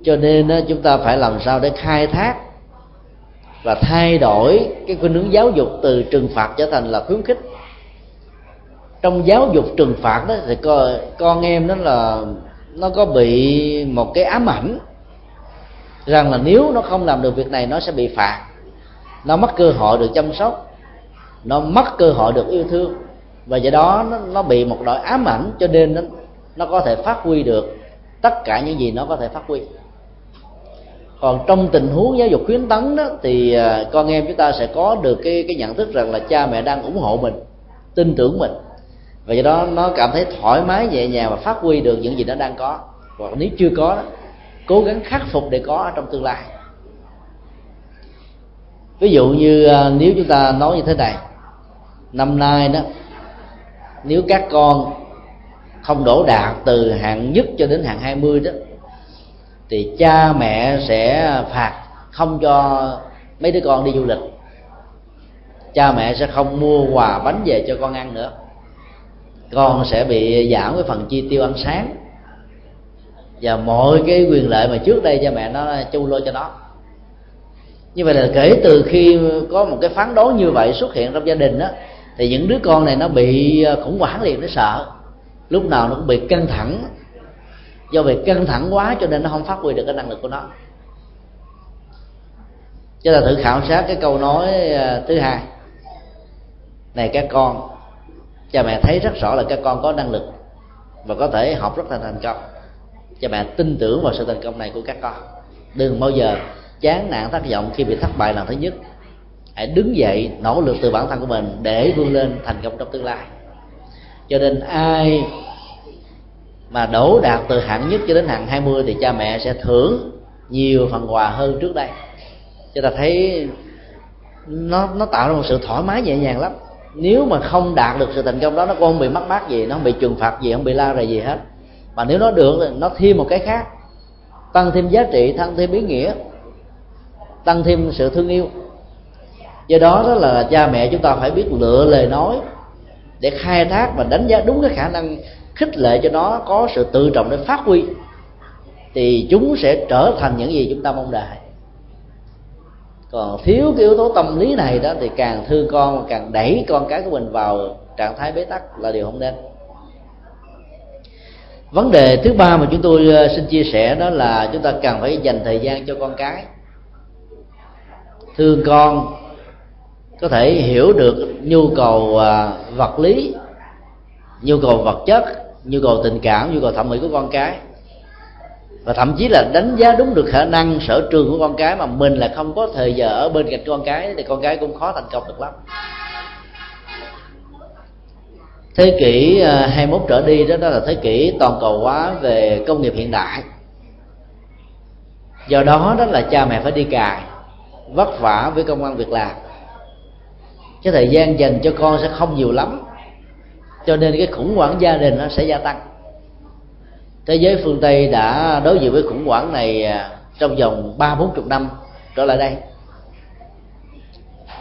cho nên chúng ta phải làm sao để khai thác và thay đổi cái khuynh hướng giáo dục từ trừng phạt trở thành là khuyến khích. Trong giáo dục trừng phạt đó thì con, con em đó là nó có bị một cái ám ảnh rằng là nếu nó không làm được việc này nó sẽ bị phạt. Nó mất cơ hội được chăm sóc nó mất cơ hội được yêu thương và do đó nó, nó bị một loại ám ảnh cho nên nó, nó có thể phát huy được tất cả những gì nó có thể phát huy còn trong tình huống giáo dục khuyến tấn đó, thì à, con em chúng ta sẽ có được cái cái nhận thức rằng là cha mẹ đang ủng hộ mình, tin tưởng mình. Và do đó nó cảm thấy thoải mái, nhẹ nhàng và phát huy được những gì nó đang có. Hoặc nếu chưa có đó, cố gắng khắc phục để có ở trong tương lai. Ví dụ như à, nếu chúng ta nói như thế này, năm nay đó, nếu các con không đổ đạt từ hạng nhất cho đến hạng 20 đó thì cha mẹ sẽ phạt không cho mấy đứa con đi du lịch. Cha mẹ sẽ không mua quà bánh về cho con ăn nữa. Con sẽ bị giảm cái phần chi tiêu ăn sáng. Và mọi cái quyền lợi mà trước đây cha mẹ nó chu lo cho nó. Như vậy là kể từ khi có một cái phán đoán như vậy xuất hiện trong gia đình đó thì những đứa con này nó bị khủng hoảng liền, nó sợ. Lúc nào nó cũng bị căng thẳng do việc căng thẳng quá cho nên nó không phát huy được cái năng lực của nó. Chúng ta thử khảo sát cái câu nói à, thứ hai. Này các con, cha mẹ thấy rất rõ là các con có năng lực và có thể học rất là thành công. Cha mẹ tin tưởng vào sự thành công này của các con. Đừng bao giờ chán nản thất vọng khi bị thất bại lần thứ nhất. Hãy đứng dậy, nỗ lực từ bản thân của mình để vươn lên thành công trong tương lai. Cho nên ai mà đổ đạt từ hạng nhất cho đến hạng 20 thì cha mẹ sẽ thưởng nhiều phần quà hơn trước đây. Cho ta thấy nó nó tạo ra một sự thoải mái nhẹ nhàng lắm. Nếu mà không đạt được sự thành công đó, nó cũng không bị mắc mát gì, nó không bị trừng phạt gì, không bị la rầy gì hết. Mà nếu nó được thì nó thêm một cái khác, tăng thêm giá trị, tăng thêm ý nghĩa, tăng thêm sự thương yêu. Do đó đó là cha mẹ chúng ta phải biết lựa lời nói để khai thác và đánh giá đúng cái khả năng khích lệ cho nó có sự tự trọng để phát huy, thì chúng sẽ trở thành những gì chúng ta mong đợi. Còn thiếu cái yếu tố tâm lý này đó thì càng thương con càng đẩy con cái của mình vào trạng thái bế tắc là điều không nên. Vấn đề thứ ba mà chúng tôi ờ, xin chia sẻ đó là chúng ta cần phải dành thời gian cho con cái. Thương con có thể hiểu được nhu cầu ờ, vật lý, nhu cầu vật chất nhu cầu tình cảm nhu cầu thẩm mỹ của con cái. Và thậm chí là đánh giá đúng được khả năng sở trường của con cái mà mình là không có thời giờ ở bên cạnh con cái thì con cái cũng khó thành công được lắm. Thế kỷ à, 21 trở đi đó, đó là thế kỷ toàn cầu hóa về công nghiệp hiện đại. Do đó đó là cha mẹ phải đi cài vất vả với công an việc làm. Cái thời gian dành cho con sẽ không nhiều lắm cho nên cái khủng hoảng gia đình nó sẽ gia tăng. Thế giới phương tây đã đối diện với khủng hoảng này à, trong vòng ba, bốn chục năm trở lại đây.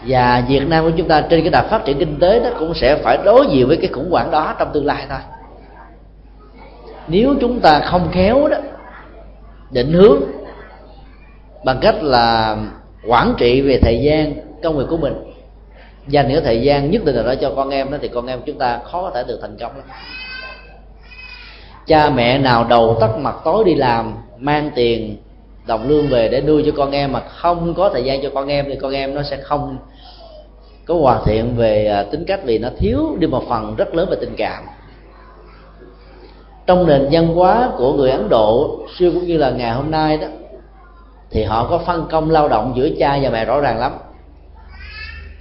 Và Việt Nam của chúng ta trên cái đà phát triển kinh tế nó cũng sẽ phải đối diện với cái khủng hoảng đó trong tương lai thôi. Nếu chúng ta không khéo đó, định hướng bằng cách là quản trị về thời gian, công việc của mình dành những thời gian nhất định là đó cho con em đó, thì con em chúng ta khó có thể được thành công lắm. Cha mẹ nào đầu tắt mặt tối đi làm, mang tiền, đồng lương về để nuôi cho con em mà không có thời gian cho con em, thì con em nó sẽ không có hoàn thiện về à, tính cách vì nó thiếu đi một phần rất lớn về tình cảm. Trong nền văn hóa của người ấn độ, xưa cũng như là ngày hôm nay đó, thì họ có phân công lao động giữa cha và mẹ rõ ràng lắm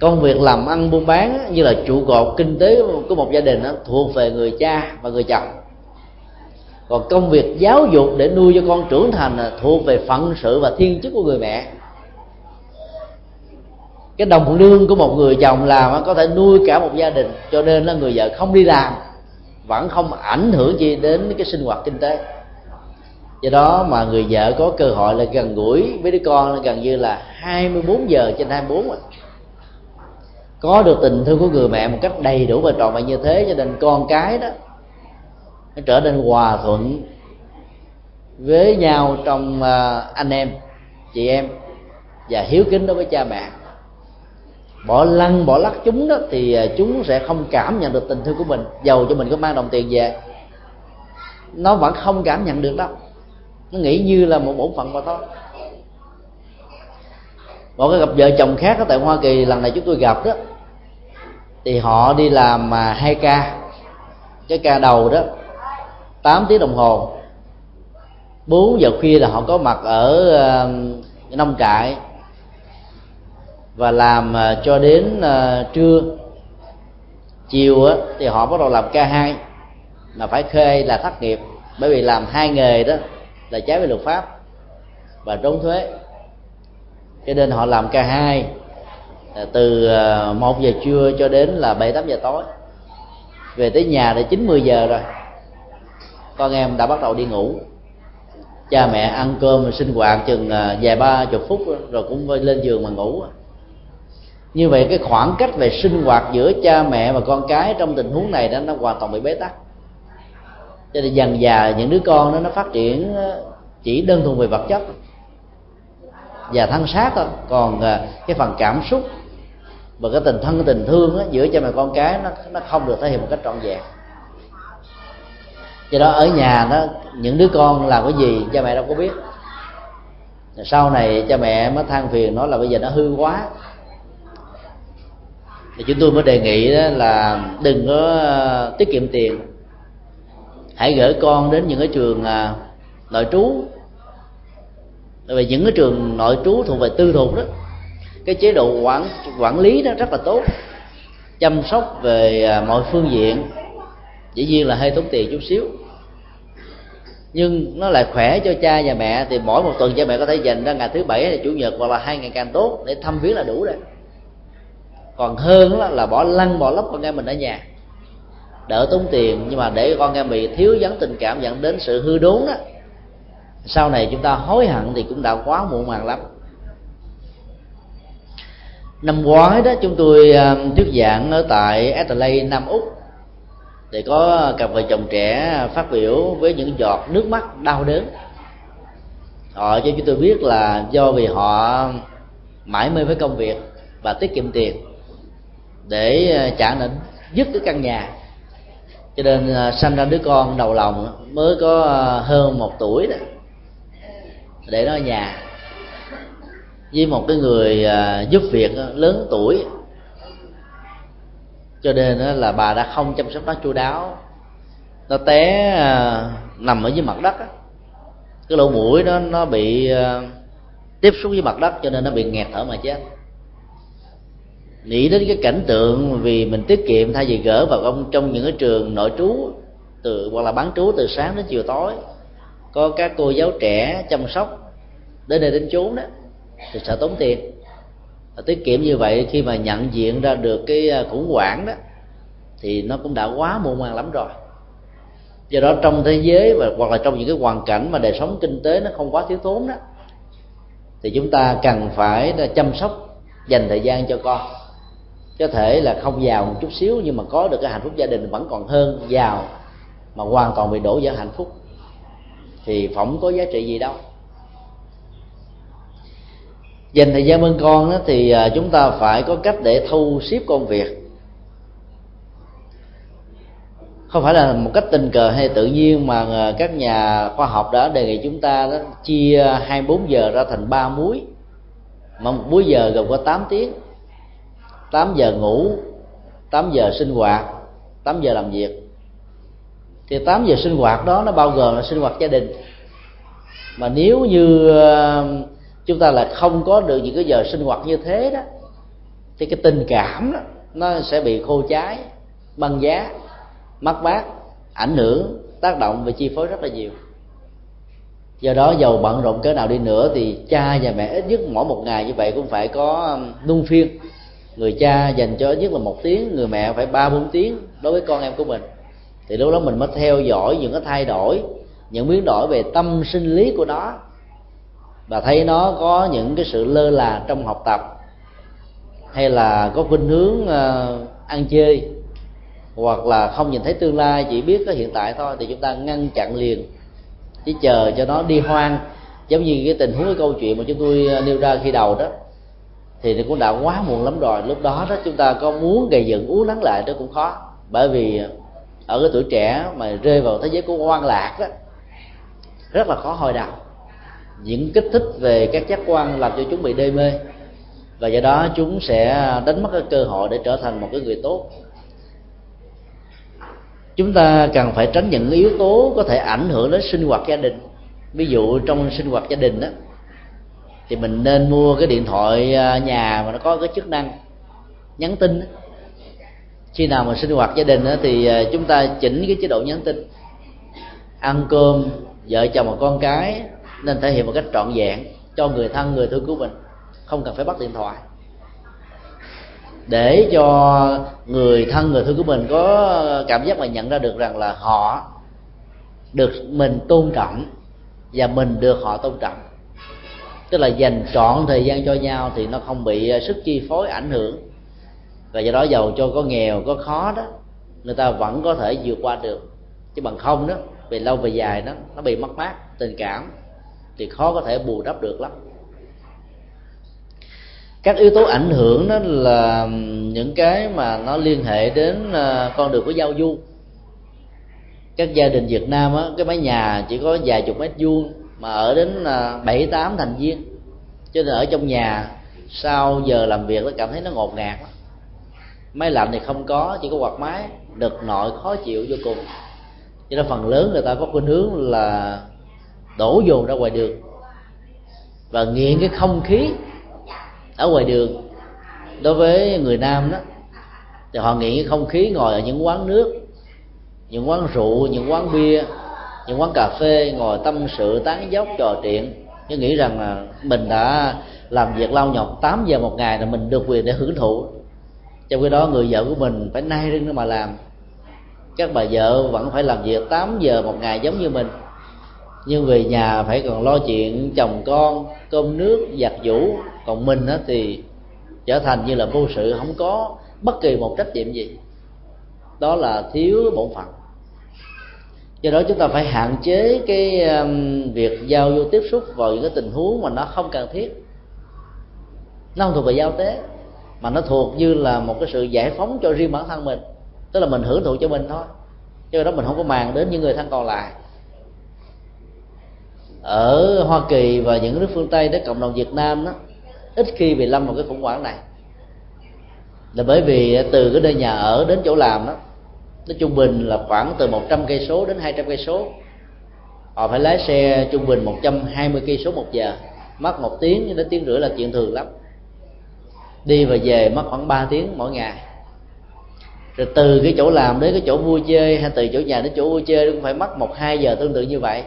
công việc làm ăn buôn bán như là trụ cột kinh tế của một gia đình đó, thuộc về người cha và người chồng. Còn công việc giáo dục để nuôi cho con trưởng thành là thuộc về phận sự và thiên chức của người mẹ. Cái đồng lương của một người chồng làm có thể nuôi cả một gia đình cho nên là người vợ không đi làm vẫn không ảnh hưởng gì đến cái sinh hoạt kinh tế. Do đó mà người vợ có cơ hội là gần gũi với đứa con là gần như là 24 giờ trên 24 rồi có được tình thương của người mẹ một cách đầy đủ và trọn vẹn như thế cho nên con cái đó, nó trở nên hòa thuận với nhau trong à, anh em, chị em và hiếu kính đối với cha mẹ. Bỏ lăn, bỏ lắc chúng đó thì à, chúng sẽ không cảm nhận được tình thương của mình. Giàu cho mình có mang đồng tiền về, nó vẫn không cảm nhận được đâu. Nó nghĩ như là một bổn phận mà thôi. Một cái gặp vợ chồng khác ở tại hoa kỳ, lần này chúng tôi gặp đó thì họ đi làm mà hai ca. Cái ca đầu đó 8 tiếng đồng hồ. 4 giờ khuya là họ có mặt ở uh, nông trại. Và làm uh, cho đến uh, trưa. Chiều á, thì họ bắt đầu làm ca hai. Mà phải khê là thất nghiệp. Bởi vì làm hai nghề đó là trái với luật pháp và trốn thuế. Cho nên họ làm ca hai. Ờ, từ ờ, một giờ trưa cho đến là bảy, tám giờ tối. Về tới nhà là chín, mười giờ rồi. Con em đã bắt đầu đi ngủ. Cha mẹ ăn cơm, sinh hoạt chừng ờ, vài ba chục phút rồi cũng lên giường mà ngủ như vậy cái khoảng cách về sinh hoạt giữa cha mẹ và con cái trong tình huống này đó, nó hoàn toàn bị bế tắc. Cho nên dần dà những đứa con đó nó phát triển chỉ đơn thuần về vật chất. Và thân xác thôi. Còn cái phần cảm xúc và cái tình thân tình thương đó, giữa cha mẹ con cái nó nó không được thể hiện một cách trọn vẹn. Do đó ở nhà đó những đứa con làm cái gì cha mẹ đâu có biết. Sau này cha mẹ mới than phiền nói là bây giờ nó hư quá. Thì chúng tôi mới đề nghị đó là đừng có ờ, tiết kiệm tiền. Hãy gửi con đến những cái trường ờ, nội trú. Bởi vì những cái trường nội trú thuộc về tư thục đó cái chế độ quản quản lý đó rất là tốt. Chăm sóc về à, mọi phương diện. Dĩ nhiên là hơi tốn tiền chút xíu. Nhưng nó lại khỏe cho cha và mẹ thì mỗi một tuần cha mẹ có thể dành ra ngày thứ bảy là chủ nhật hoặc là hai ngày càng tốt để thăm viếng là đủ rồi. Còn hơn là, là bỏ lăn bỏ lóc con em mình ở nhà. Đỡ tốn tiền nhưng mà để con em bị thiếu vắng tình cảm dẫn đến sự hư đốn đó sau này chúng ta hối hận thì cũng đã quá muộn màng lắm năm ngoái đó, chúng tôi à, thuyết giảng ở tại Adelaide, Nam Úc, để có cặp vợ chồng trẻ phát biểu với những giọt nước mắt đau đớn. Họ cho chúng tôi biết là do vì họ mãi mê với công việc và tiết kiệm tiền để à, trả nợ, dứt cái căn nhà. Cho nên à, sanh ra đứa con đầu lòng mới có hơn một tuổi đó, để nó ở nhà với một cái người à, giúp việc lớn tuổi. Cho nên là bà đã không chăm sóc nó chu đáo. Nó té à, nằm ở dưới mặt đất cái lỗ mũi đó nó bị à, tiếp xúc với mặt đất cho nên nó bị nghẹt thở mà chết. Nghĩ đến cái cảnh tượng vì mình tiết kiệm thay vì gỡ vào ông trong những cái trường nội trú, từ, hoặc là bán trú từ sáng đến chiều tối. Có các cô giáo trẻ chăm sóc, đến đây đến chốn đó thì sợ tốn tiền. Tiết kiệm như vậy khi mà nhận diện ra được cái à, khủng hoảng đó, thì nó cũng đã quá muôn màng lắm rồi. Do đó trong thế giới và, hoặc là trong những cái hoàn cảnh mà đời sống kinh tế nó không quá thiếu thốn đó, thì chúng ta cần phải chăm sóc, dành thời gian cho con. Có thể là không giàu một chút xíu nhưng mà có được cái hạnh phúc gia đình vẫn còn hơn giàu mà hoàn toàn bị đổ vỡ hạnh phúc, thì phỏng có giá trị gì đâu dành thời gian bên con đó, thì à, chúng ta phải có cách để thu xếp công việc. Không phải là một cách tình cờ hay tự nhiên mà à, các nhà khoa học đã đề nghị chúng ta đó chia 24 giờ ra thành ba múi. Mà một múi giờ gồm có 8 tiếng. 8 giờ ngủ 8 giờ sinh hoạt 8 giờ làm việc. Thì 8 giờ sinh hoạt đó nó bao gồm là sinh hoạt gia đình. Mà nếu như ờ, chúng ta là không có được những cái giờ sinh hoạt như thế đó. Thì cái tình cảm đó, nó sẽ bị khô cháy, băng giá, mất mát, ảnh hưởng, tác động và chi phối rất là nhiều. Do đó giàu bận rộn cỡ nào đi nữa thì cha và mẹ ít nhất mỗi một ngày như vậy cũng phải có um, luân phiên. Người cha dành cho ít nhất là một tiếng, người mẹ phải ba bốn tiếng đối với con em của mình. Thì lúc đó mình mới theo dõi những cái thay đổi, những biến đổi về tâm sinh lý của nó và thấy nó có những cái sự lơ là trong học tập, hay là có khuynh hướng ờ, ăn chơi, hoặc là không nhìn thấy tương lai, chỉ biết có hiện tại thôi, thì chúng ta ngăn chặn liền. Chỉ chờ cho nó đi hoang, giống như cái tình huống, cái câu chuyện mà chúng tôi ờ, nêu ra khi đầu đó, thì nó cũng đã quá muộn lắm rồi. Lúc đó đó chúng ta có muốn gây dựng uống nắng lại đó cũng khó. Bởi vì ở cái tuổi trẻ mà rơi vào thế giới của quan lạc đó, rất là khó hồi đầu những kích thích về các giác quan làm cho chúng bị đê mê. Và do đó chúng sẽ đánh mất cái cơ hội để trở thành một cái người tốt. Chúng ta cần phải tránh những yếu tố có thể ảnh hưởng đến sinh hoạt gia đình. Ví dụ trong sinh hoạt gia đình đó thì mình nên mua cái điện thoại à, nhà mà nó có cái chức năng nhắn tin đó. khi nào mà sinh hoạt gia đình đó, thì à, chúng ta chỉnh cái chế độ nhắn tin. Ăn cơm vợ chồng và con cái nên thể hiện một cách trọn vẹn cho người thân, người thương của mình. Không cần phải bắt điện thoại. Để cho người thân, người thương của mình có cảm giác mà nhận ra được rằng là họ được mình tôn trọng và mình được họ tôn trọng. Tức là dành trọn thời gian cho nhau thì nó không bị sức chi phối ảnh hưởng. Và do đó giàu cho, có nghèo, có khó đó, người ta vẫn có thể vượt qua được. Chứ bằng không đó, về lâu về dài đó, nó bị mất mát, tình cảm thì khó có thể bù đắp được lắm. Các yếu tố ảnh hưởng đó là những cái mà nó liên hệ đến à, con đường của giao du. Các gia đình Việt Nam á, cái mái nhà chỉ có vài chục mét vuông mà ở đến à, bảy tám thành viên. Cho nên ở trong nhà sau giờ làm việc nó cảm thấy nó ngột ngạt lắm. máy lạnh thì không có chỉ có quạt máy đực nội khó chịu vô cùng. Cho nên phần lớn người ta có khuynh hướng là đổ dồn ra ngoài đường. Và nghiện cái không khí ở ngoài đường đối với người nam đó. Thì họ nghiện cái không khí ngồi ở những quán nước, những quán rượu, những quán bia, những quán cà phê, ngồi tâm sự, tán dốc trò chuyện. Chứ nghĩ rằng là mình đã làm việc lao nhọc 8 giờ một ngày là mình được quyền để hưởng thụ. Trong khi đó người vợ của mình phải nay rưng mà làm. Các bà vợ vẫn phải làm việc 8 giờ một ngày giống như mình nhưng về nhà phải còn lo chuyện chồng con cơm nước giặt giũ. Còn mình á thì trở thành như là vô sự không có bất kỳ một trách nhiệm gì. Đó là thiếu bổn phận. Do đó chúng ta phải hạn chế cái um, việc giao vô tiếp xúc vào những cái tình huống mà nó không cần thiết. Nó không thuộc về giao tế mà nó thuộc như là một cái sự giải phóng cho riêng bản thân mình. Tức là mình hưởng thụ cho mình thôi. Do đó mình không có màng đến những người thân còn lại ở hoa kỳ và những nước phương tây đó, cộng đồng việt nam đó, ít khi bị lâm vào cái khủng hoảng này. Là bởi vì ờ, từ cái nơi nhà ở đến chỗ làm đó, nó trung bình là khoảng từ 100 cây số đến 200 cây số. Họ phải lái xe trung bình 120 cây số một giờ. Mất một tiếng, đến tiếng rưỡi là chuyện thường lắm. Đi và về mất khoảng 3 tiếng mỗi ngày. Rồi từ cái chỗ làm đến cái chỗ vui chơi, hay từ chỗ nhà đến chỗ vui chơi cũng phải mất một hai giờ tương tự như vậy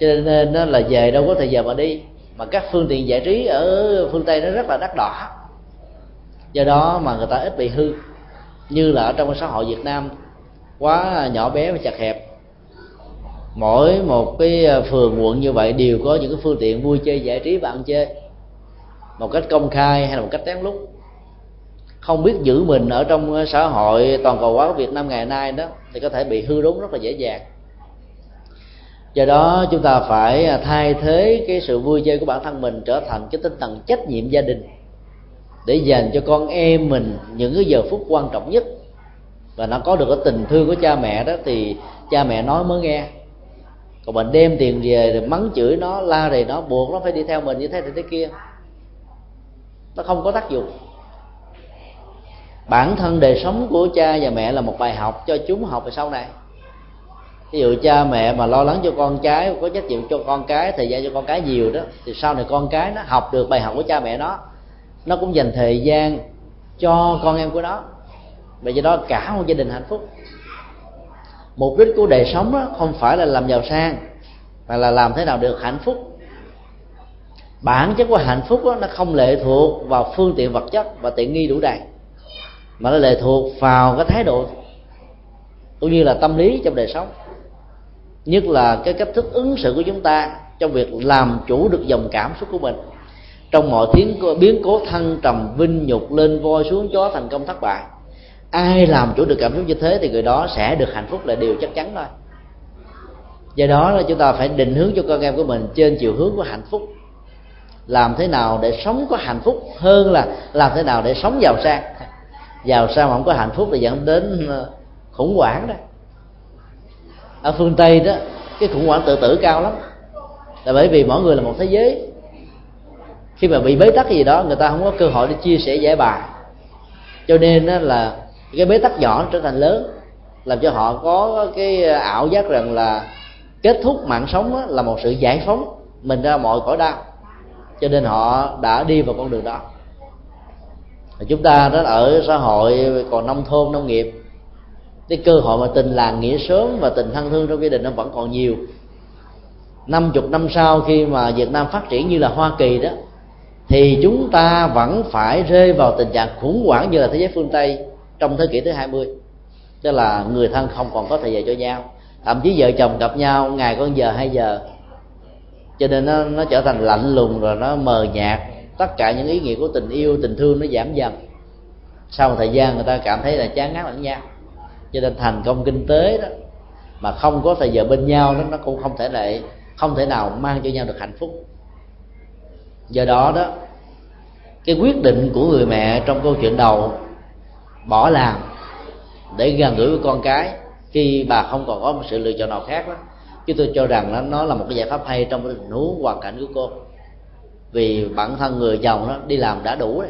cho nên nó là về đâu có thời giờ mà đi. Mà các phương tiện giải trí ở phương tây nó rất là đắt đỏ. Do đó mà người ta ít bị hư. Như là ở trong xã hội việt nam, quá nhỏ bé và chặt hẹp. Mỗi một cái à, phường, quận như vậy đều có những cái phương tiện vui chơi giải trí và ăn chơi. Một cách công khai hay là một cách lén lút. Không biết giữ mình ở trong à, xã hội toàn cầu hóa của Việt Nam ngày nay đó, thì có thể bị hư đốn rất là dễ dàng do đó chúng ta phải à, thay thế cái sự vui chơi của bản thân mình trở thành cái tinh thần trách nhiệm gia đình để dành cho con em mình những cái giờ phút quan trọng nhất. Và nó có được cái tình thương của cha mẹ đó thì cha mẹ nói mới nghe. Còn mình đem tiền về rồi mắng chửi nó, la rầy nó, buộc nó phải đi theo mình như thế này thế kia, nó không có tác dụng. Bản thân đời sống của cha và mẹ là một bài học cho chúng học về sau này ví dụ cha mẹ mà lo lắng cho con cái có trách nhiệm cho con cái thời gian cho con cái nhiều đó thì sau này con cái nó học được bài học của cha mẹ nó nó cũng dành thời gian cho con em của nó. Và do đó cả một gia đình hạnh phúc. Mục đích của đời sống đó không phải là làm giàu sang mà là làm thế nào được hạnh phúc. Bản chất của hạnh phúc đó, nó không lệ thuộc vào phương tiện vật chất và tiện nghi đủ đầy mà nó lệ thuộc vào cái thái độ cũng như là tâm lý trong đời sống nhất là cái cách thức ứng xử của chúng ta trong việc làm chủ được dòng cảm xúc của mình. Trong mọi tiếng biến cố thăng trầm, vinh nhục lên voi xuống chó thành công thất bại. Ai làm chủ được cảm xúc như thế thì người đó sẽ được hạnh phúc là điều chắc chắn thôi. Do đó là chúng ta phải định hướng cho con em của mình trên chiều hướng của hạnh phúc. Làm thế nào để sống có hạnh phúc hơn là làm thế nào để sống giàu sang. Giàu sang mà không có hạnh phúc thì dẫn đến ờ, khủng hoảng đó ở phương tây đó, cái khủng hoảng tự tử cao lắm. Là bởi vì mỗi người là một thế giới. Khi mà bị bế tắc gì đó, người ta không có cơ hội để chia sẻ giải bài. Cho nên đó là cái bế tắc nhỏ trở thành lớn, làm cho họ có cái ảo giác rằng là kết thúc mạng sống là một sự giải phóng mình ra mọi cõi đau. Cho nên họ đã đi vào con đường đó. Chúng ta đó ở xã hội còn nông thôn, nông nghiệp cái cơ hội mà tình làng nghĩa sớm và tình thân thương trong gia đình nó vẫn còn nhiều. Năm chục năm sau khi mà Việt Nam phát triển như là Hoa Kỳ đó, thì chúng ta vẫn phải rơi vào tình trạng khủng hoảng như là thế giới phương Tây trong thế kỷ thứ 20 tức là người thân không còn có thời giờ cho nhau. Thậm chí vợ chồng gặp nhau ngày con giờ hai giờ. Cho nên nó nó trở thành lạnh lùng rồi nó mờ nhạt. Tất cả những ý nghĩa của tình yêu, tình thương nó giảm dần. Sau một thời gian người ta cảm thấy là chán ngán lẫn nhau cho nên thành công kinh tế đó mà không có thời giờ bên nhau đó nó cũng không thể lại không thể nào mang cho nhau được hạnh phúc. Do đó đó cái quyết định của người mẹ trong câu chuyện đầu bỏ làm để gần gũi với con cái khi bà không còn có một sự lựa chọn nào khác đó chứ tôi cho rằng nó, nó là một cái giải pháp hay trong cái tình huống hoàn cảnh của cô. Vì bản thân người chồng đó đi làm đã đủ rồi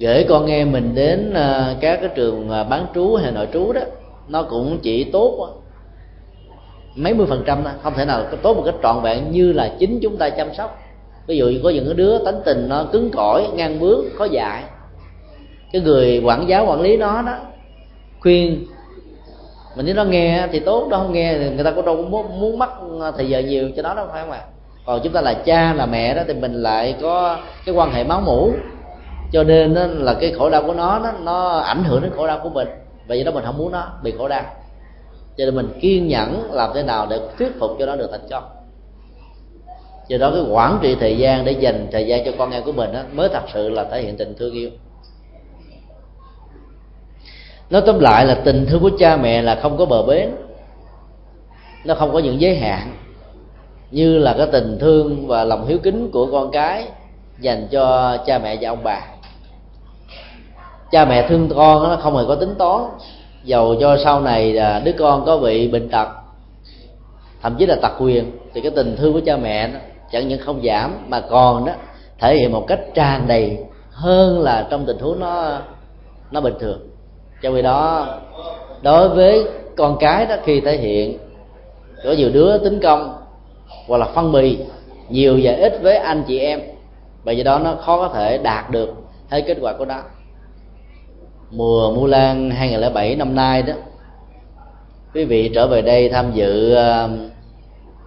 gửi con em mình đến à, các cái trường à, bán trú hay nội trú đó nó cũng chỉ tốt mấy mươi phần trăm thôi không thể nào tốt một cách trọn vẹn như là chính chúng ta chăm sóc. Ví dụ có những đứa tánh tình nó cứng cỏi ngang bướng khó dạy. Cái người quản giáo quản lý nó đó khuyên mình nếu nó nghe thì tốt đâu không nghe thì người ta có đâu muốn, muốn mất à, thời giờ nhiều cho nó đâu phải không ạ? Còn chúng ta là cha là mẹ đó thì mình lại có cái quan hệ máu mủ cho nên đó là cái khổ đau của nó nó, nó ảnh hưởng đến khổ đau của mình. Và do đó mình không muốn nó bị khổ đau. Cho nên mình kiên nhẫn làm thế nào để thuyết phục cho nó được thành công. Do đó cái quản trị thời gian để dành thời gian cho con em của mình đó, mới thật sự là thể hiện tình thương yêu. Nói tóm lại là tình thương của cha mẹ là không có bờ bến. Nó không có những giới hạn. Như là cái tình thương và lòng hiếu kính của con cái dành cho cha mẹ và ông bà cha mẹ thương con nó không hề có tính toán. Dầu cho sau này đứa con có bị bệnh tật, thậm chí là tật quyền thì cái tình thương của cha mẹ nó chẳng những không giảm, mà còn đó thể hiện một cách tràn đầy hơn là trong tình huống nó nó bình thường. Cho vì đó, đối với con cái đó, khi thể hiện, có nhiều đứa tính công hoặc là phân bì, nhiều và ít với anh chị em, bởi vì đó nó khó có thể đạt được hay kết quả của nó mùa Mu Lan 2007 năm nay đó quý vị trở về đây tham dự ờ,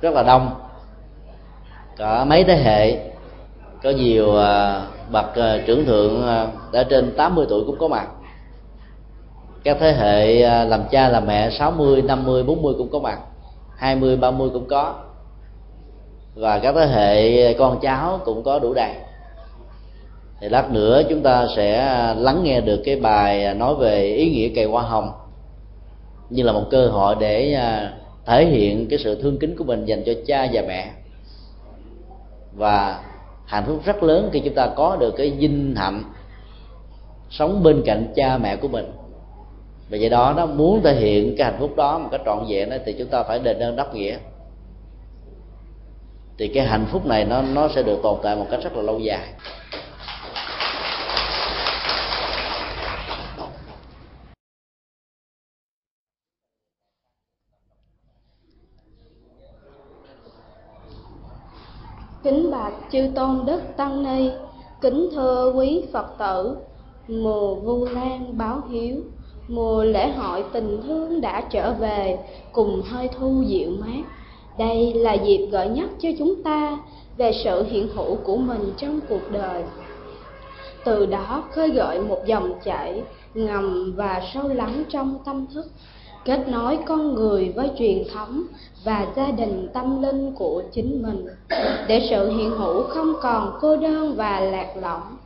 rất là đông. Cả mấy thế hệ có nhiều ờ, bậc ờ, trưởng thượng đã trên 80 tuổi cũng có mặt. Các thế hệ làm cha làm mẹ 60, 50, 40 cũng có mặt 20, 30 cũng có. Và các thế hệ con cháu cũng có đủ đầy thì lát nữa chúng ta sẽ à, lắng nghe được cái bài à, nói về ý nghĩa cây hoa hồng như là một cơ hội để à, thể hiện cái sự thương kính của mình dành cho cha và mẹ. Và hạnh phúc rất lớn khi chúng ta có được cái vinh hạnh sống bên cạnh cha mẹ của mình. Và vậy đó nó muốn thể hiện cái hạnh phúc đó một cách trọn vẹn đó thì chúng ta phải đền ơn đáp nghĩa. Thì cái hạnh phúc này nó nó sẽ được tồn tại một cách rất là lâu dài. Kính bạch chư tôn đức tăng ni, kính thưa quý phật tử, mùa vu lan báo hiếu, mùa lễ hội tình thương đã trở về, cùng hơi thu dịu mát. Đây là dịp gợi nhắc cho chúng ta về sự hiện hữu của mình trong cuộc đời. Từ đó khơi gợi một dòng chảy ngầm và sâu lắng trong tâm thức kết nối con người với truyền thống và gia đình tâm linh của chính mình. Để sự hiện hữu không còn cô đơn và lạc lõng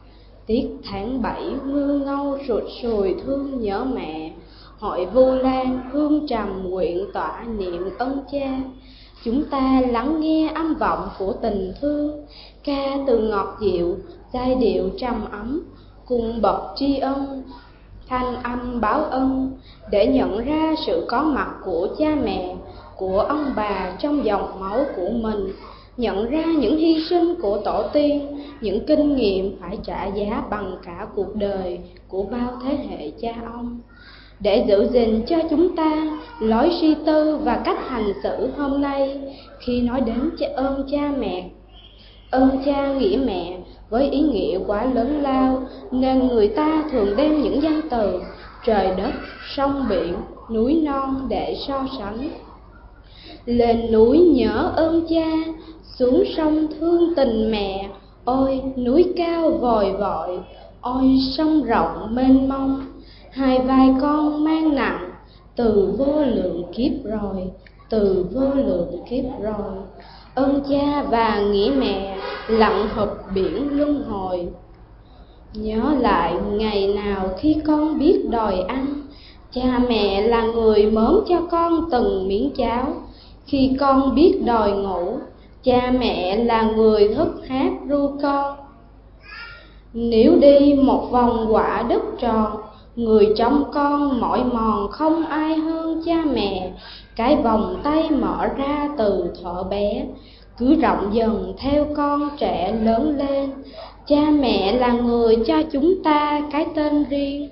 tiết tháng bảy mưa ngâu rụt sùi thương nhớ mẹ, hội vu lan hương trầm nguyện tỏa niệm ân cha. Chúng ta lắng nghe âm vọng của tình thương, ca từ ngọt dịu, giai điệu trầm ấm, cùng bậc tri ân thanh âm báo ân, để nhận ra sự có mặt của cha mẹ, của ông bà trong dòng máu của mình, nhận ra những hy sinh của tổ tiên, những kinh nghiệm phải trả giá bằng cả cuộc đời của bao thế hệ cha ông. Để giữ gìn cho chúng ta lối suy tư và cách hành xử hôm nay khi nói đến ơn cha mẹ, ơn cha nghĩa mẹ với ý nghĩa quá lớn lao nên người ta thường đem những danh từ, trời đất, sông biển, núi non để so sánh. Lên núi nhớ ơn cha, xuống sông thương tình mẹ, ôi núi cao vòi vội ôi sông rộng mênh mông. Hai vai con mang nặng, từ vô lượng kiếp rồi, từ vô lượng kiếp rồi ơn cha và nghĩa mẹ, lặng hợp biển luân hồi. Nhớ lại ngày nào khi con biết đòi ăn, cha mẹ là người mớm cho con từng miếng cháo. Khi con biết đòi ngủ, cha mẹ là người thức hát ru con. Nếu đi một vòng quả đất tròn người trong con mỏi mòn không ai hơn cha mẹ. Cái vòng tay mở ra từ thuở bé. Cứ rộng dần theo con trẻ lớn lên. Cha mẹ là người cho chúng ta cái tên riêng.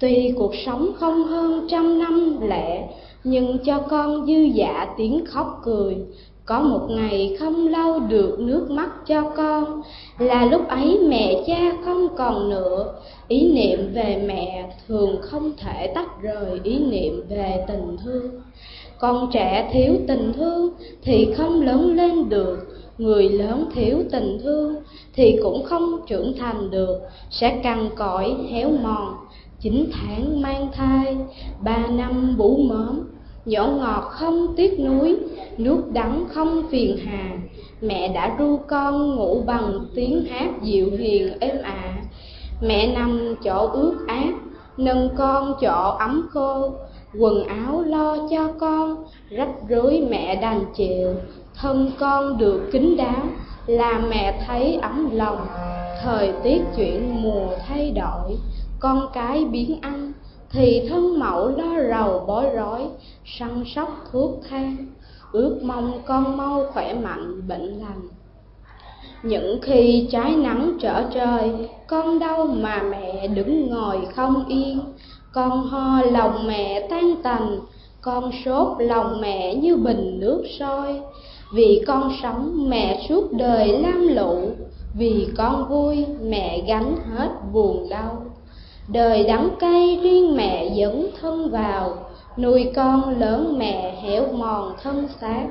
Tuy cuộc sống không hơn trăm năm lẻ, nhưng cho con dư dạ tiếng khóc cười có một ngày không lau được nước mắt cho con. Là lúc ấy mẹ cha không còn nữa. Ý niệm về mẹ thường không thể tách rời ý niệm về tình thương. Con trẻ thiếu tình thương thì không lớn lên được. Người lớn thiếu tình thương thì cũng không trưởng thành được. Sẽ cằn cõi héo mòn. Chín tháng mang thai, ba năm bú mớm nhỏ ngọt không tiếc nuối nước đắng không phiền hà. Mẹ đã ru con ngủ bằng tiếng hát dịu hiền êm ả. À. mẹ nằm chỗ ướt át, nâng con chỗ ấm khô. Quần áo lo cho con, rách rối mẹ đành chịu thân con được kín đáo, là mẹ thấy ấm lòng. Thời tiết chuyển mùa thay đổi, con cái biến ăn thì thân mẫu lo rầu bối rối, săn sóc thuốc thang ước mong con mau khỏe mạnh, bệnh lành. Những khi trái nắng trở trời, con đâu mà mẹ đứng ngồi không yên. Con ho lòng mẹ tan tành, con sốt lòng mẹ như bình nước sôi. Vì con sống, mẹ suốt đời lam lụ vì con vui, mẹ gánh hết buồn đau đời đắng cay riêng mẹ dẫn thân vào, nuôi con lớn mẹ héo mòn thân xác.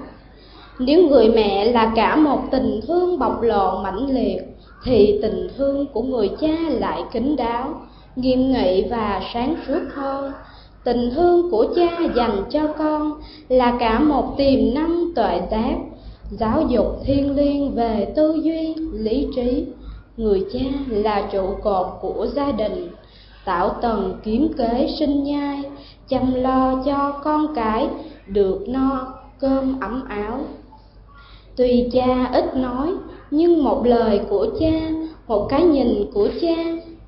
Nếu người mẹ là cả một tình thương bộc lộ mãnh liệt, thì tình thương của người cha lại kín đáo, nghiêm nghị và sáng suốt hơn. Tình thương của cha dành cho con là cả một tiềm năng tuệ giác giáo dục thiên liêng về tư duy, lý trí. Người cha là trụ cột của gia đình tạo tầng kiếm kế sinh nhai, chăm lo cho con cái, được no cơm ấm áo. Tuy cha ít nói, nhưng một lời của cha, một cái nhìn của cha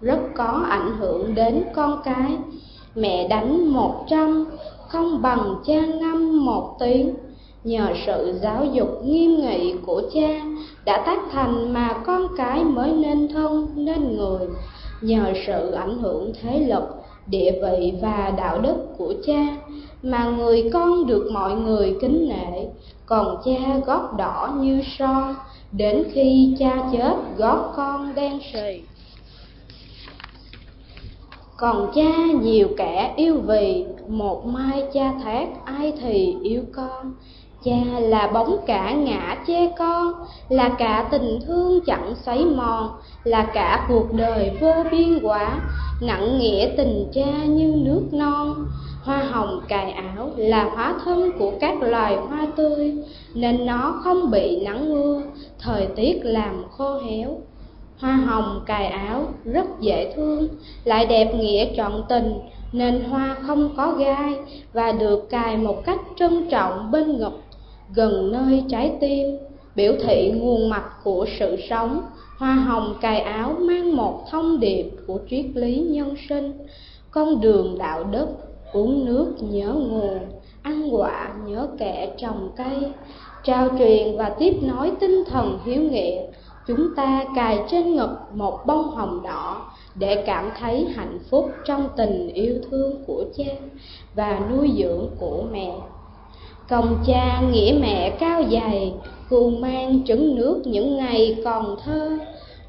rất có ảnh hưởng đến con cái. Mẹ đánh một trăm, không bằng cha ngâm một tiếng. Nhờ sự giáo dục nghiêm nghị của cha đã tác thành mà con cái mới nên thân, nên người nhờ sự ảnh hưởng thế lực, địa vị và đạo đức của cha mà người con được mọi người kính nể, còn cha gót đỏ như son, đến khi cha chết gót con đen sì. Còn cha nhiều kẻ yêu vì, một mai cha thác ai thì yêu con cha là bóng cả ngã che con, là cả tình thương chẳng xoáy mòn, là cả cuộc đời vô biên quả. Nặng nghĩa tình cha như nước non, hoa hồng cài áo là hóa thân của các loài hoa tươi, nên nó không bị nắng mưa, thời tiết làm khô héo. Hoa hồng cài áo rất dễ thương, lại đẹp nghĩa trọn tình, nên hoa không có gai và được cài một cách trân trọng bên ngực gần nơi trái tim, biểu thị nguồn mạch của sự sống, hoa hồng cài áo mang một thông điệp của triết lý nhân sinh. Con đường đạo đức, uống nước nhớ nguồn, ăn quả nhớ kẻ trồng cây, trao truyền và tiếp nối tinh thần hiếu nghĩa chúng ta cài trên ngực một bông hồng đỏ để cảm thấy hạnh phúc trong tình yêu thương của cha và nuôi dưỡng của mẹ công cha nghĩa mẹ cao dày cuồng mang trứng nước những ngày còn thơ.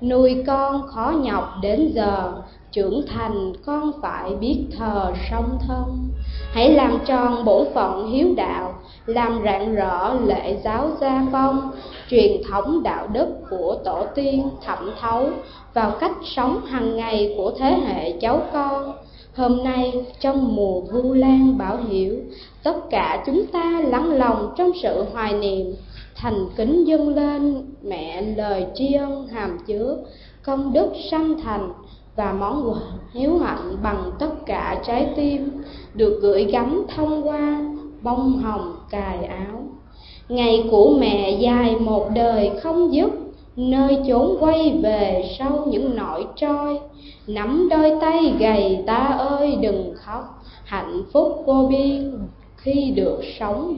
Nuôi con khó nhọc đến giờ, trưởng thành con phải biết thờ song thân. Hãy làm tròn bổn phận hiếu đạo, làm rạng rỡ lệ giáo gia phong truyền thống đạo đức của tổ tiên thẩm thấu vào cách sống hàng ngày của thế hệ cháu con hôm nay, trong mùa vu lan bảo hiểu, tất cả chúng ta lắng lòng trong sự hoài niệm. Thành kính dâng lên, mẹ lời tri ân hàm chứa. Công đức sanh thành và món quà hiếu hạnh bằng tất cả trái tim được gửi gắm thông qua bông hồng cài áo. Ngày của mẹ dài một đời không dứt nơi chốn quay về sau những nỗi trôi, nắm đôi tay gầy ta ơi đừng khóc, hạnh phúc vô biên khi được sống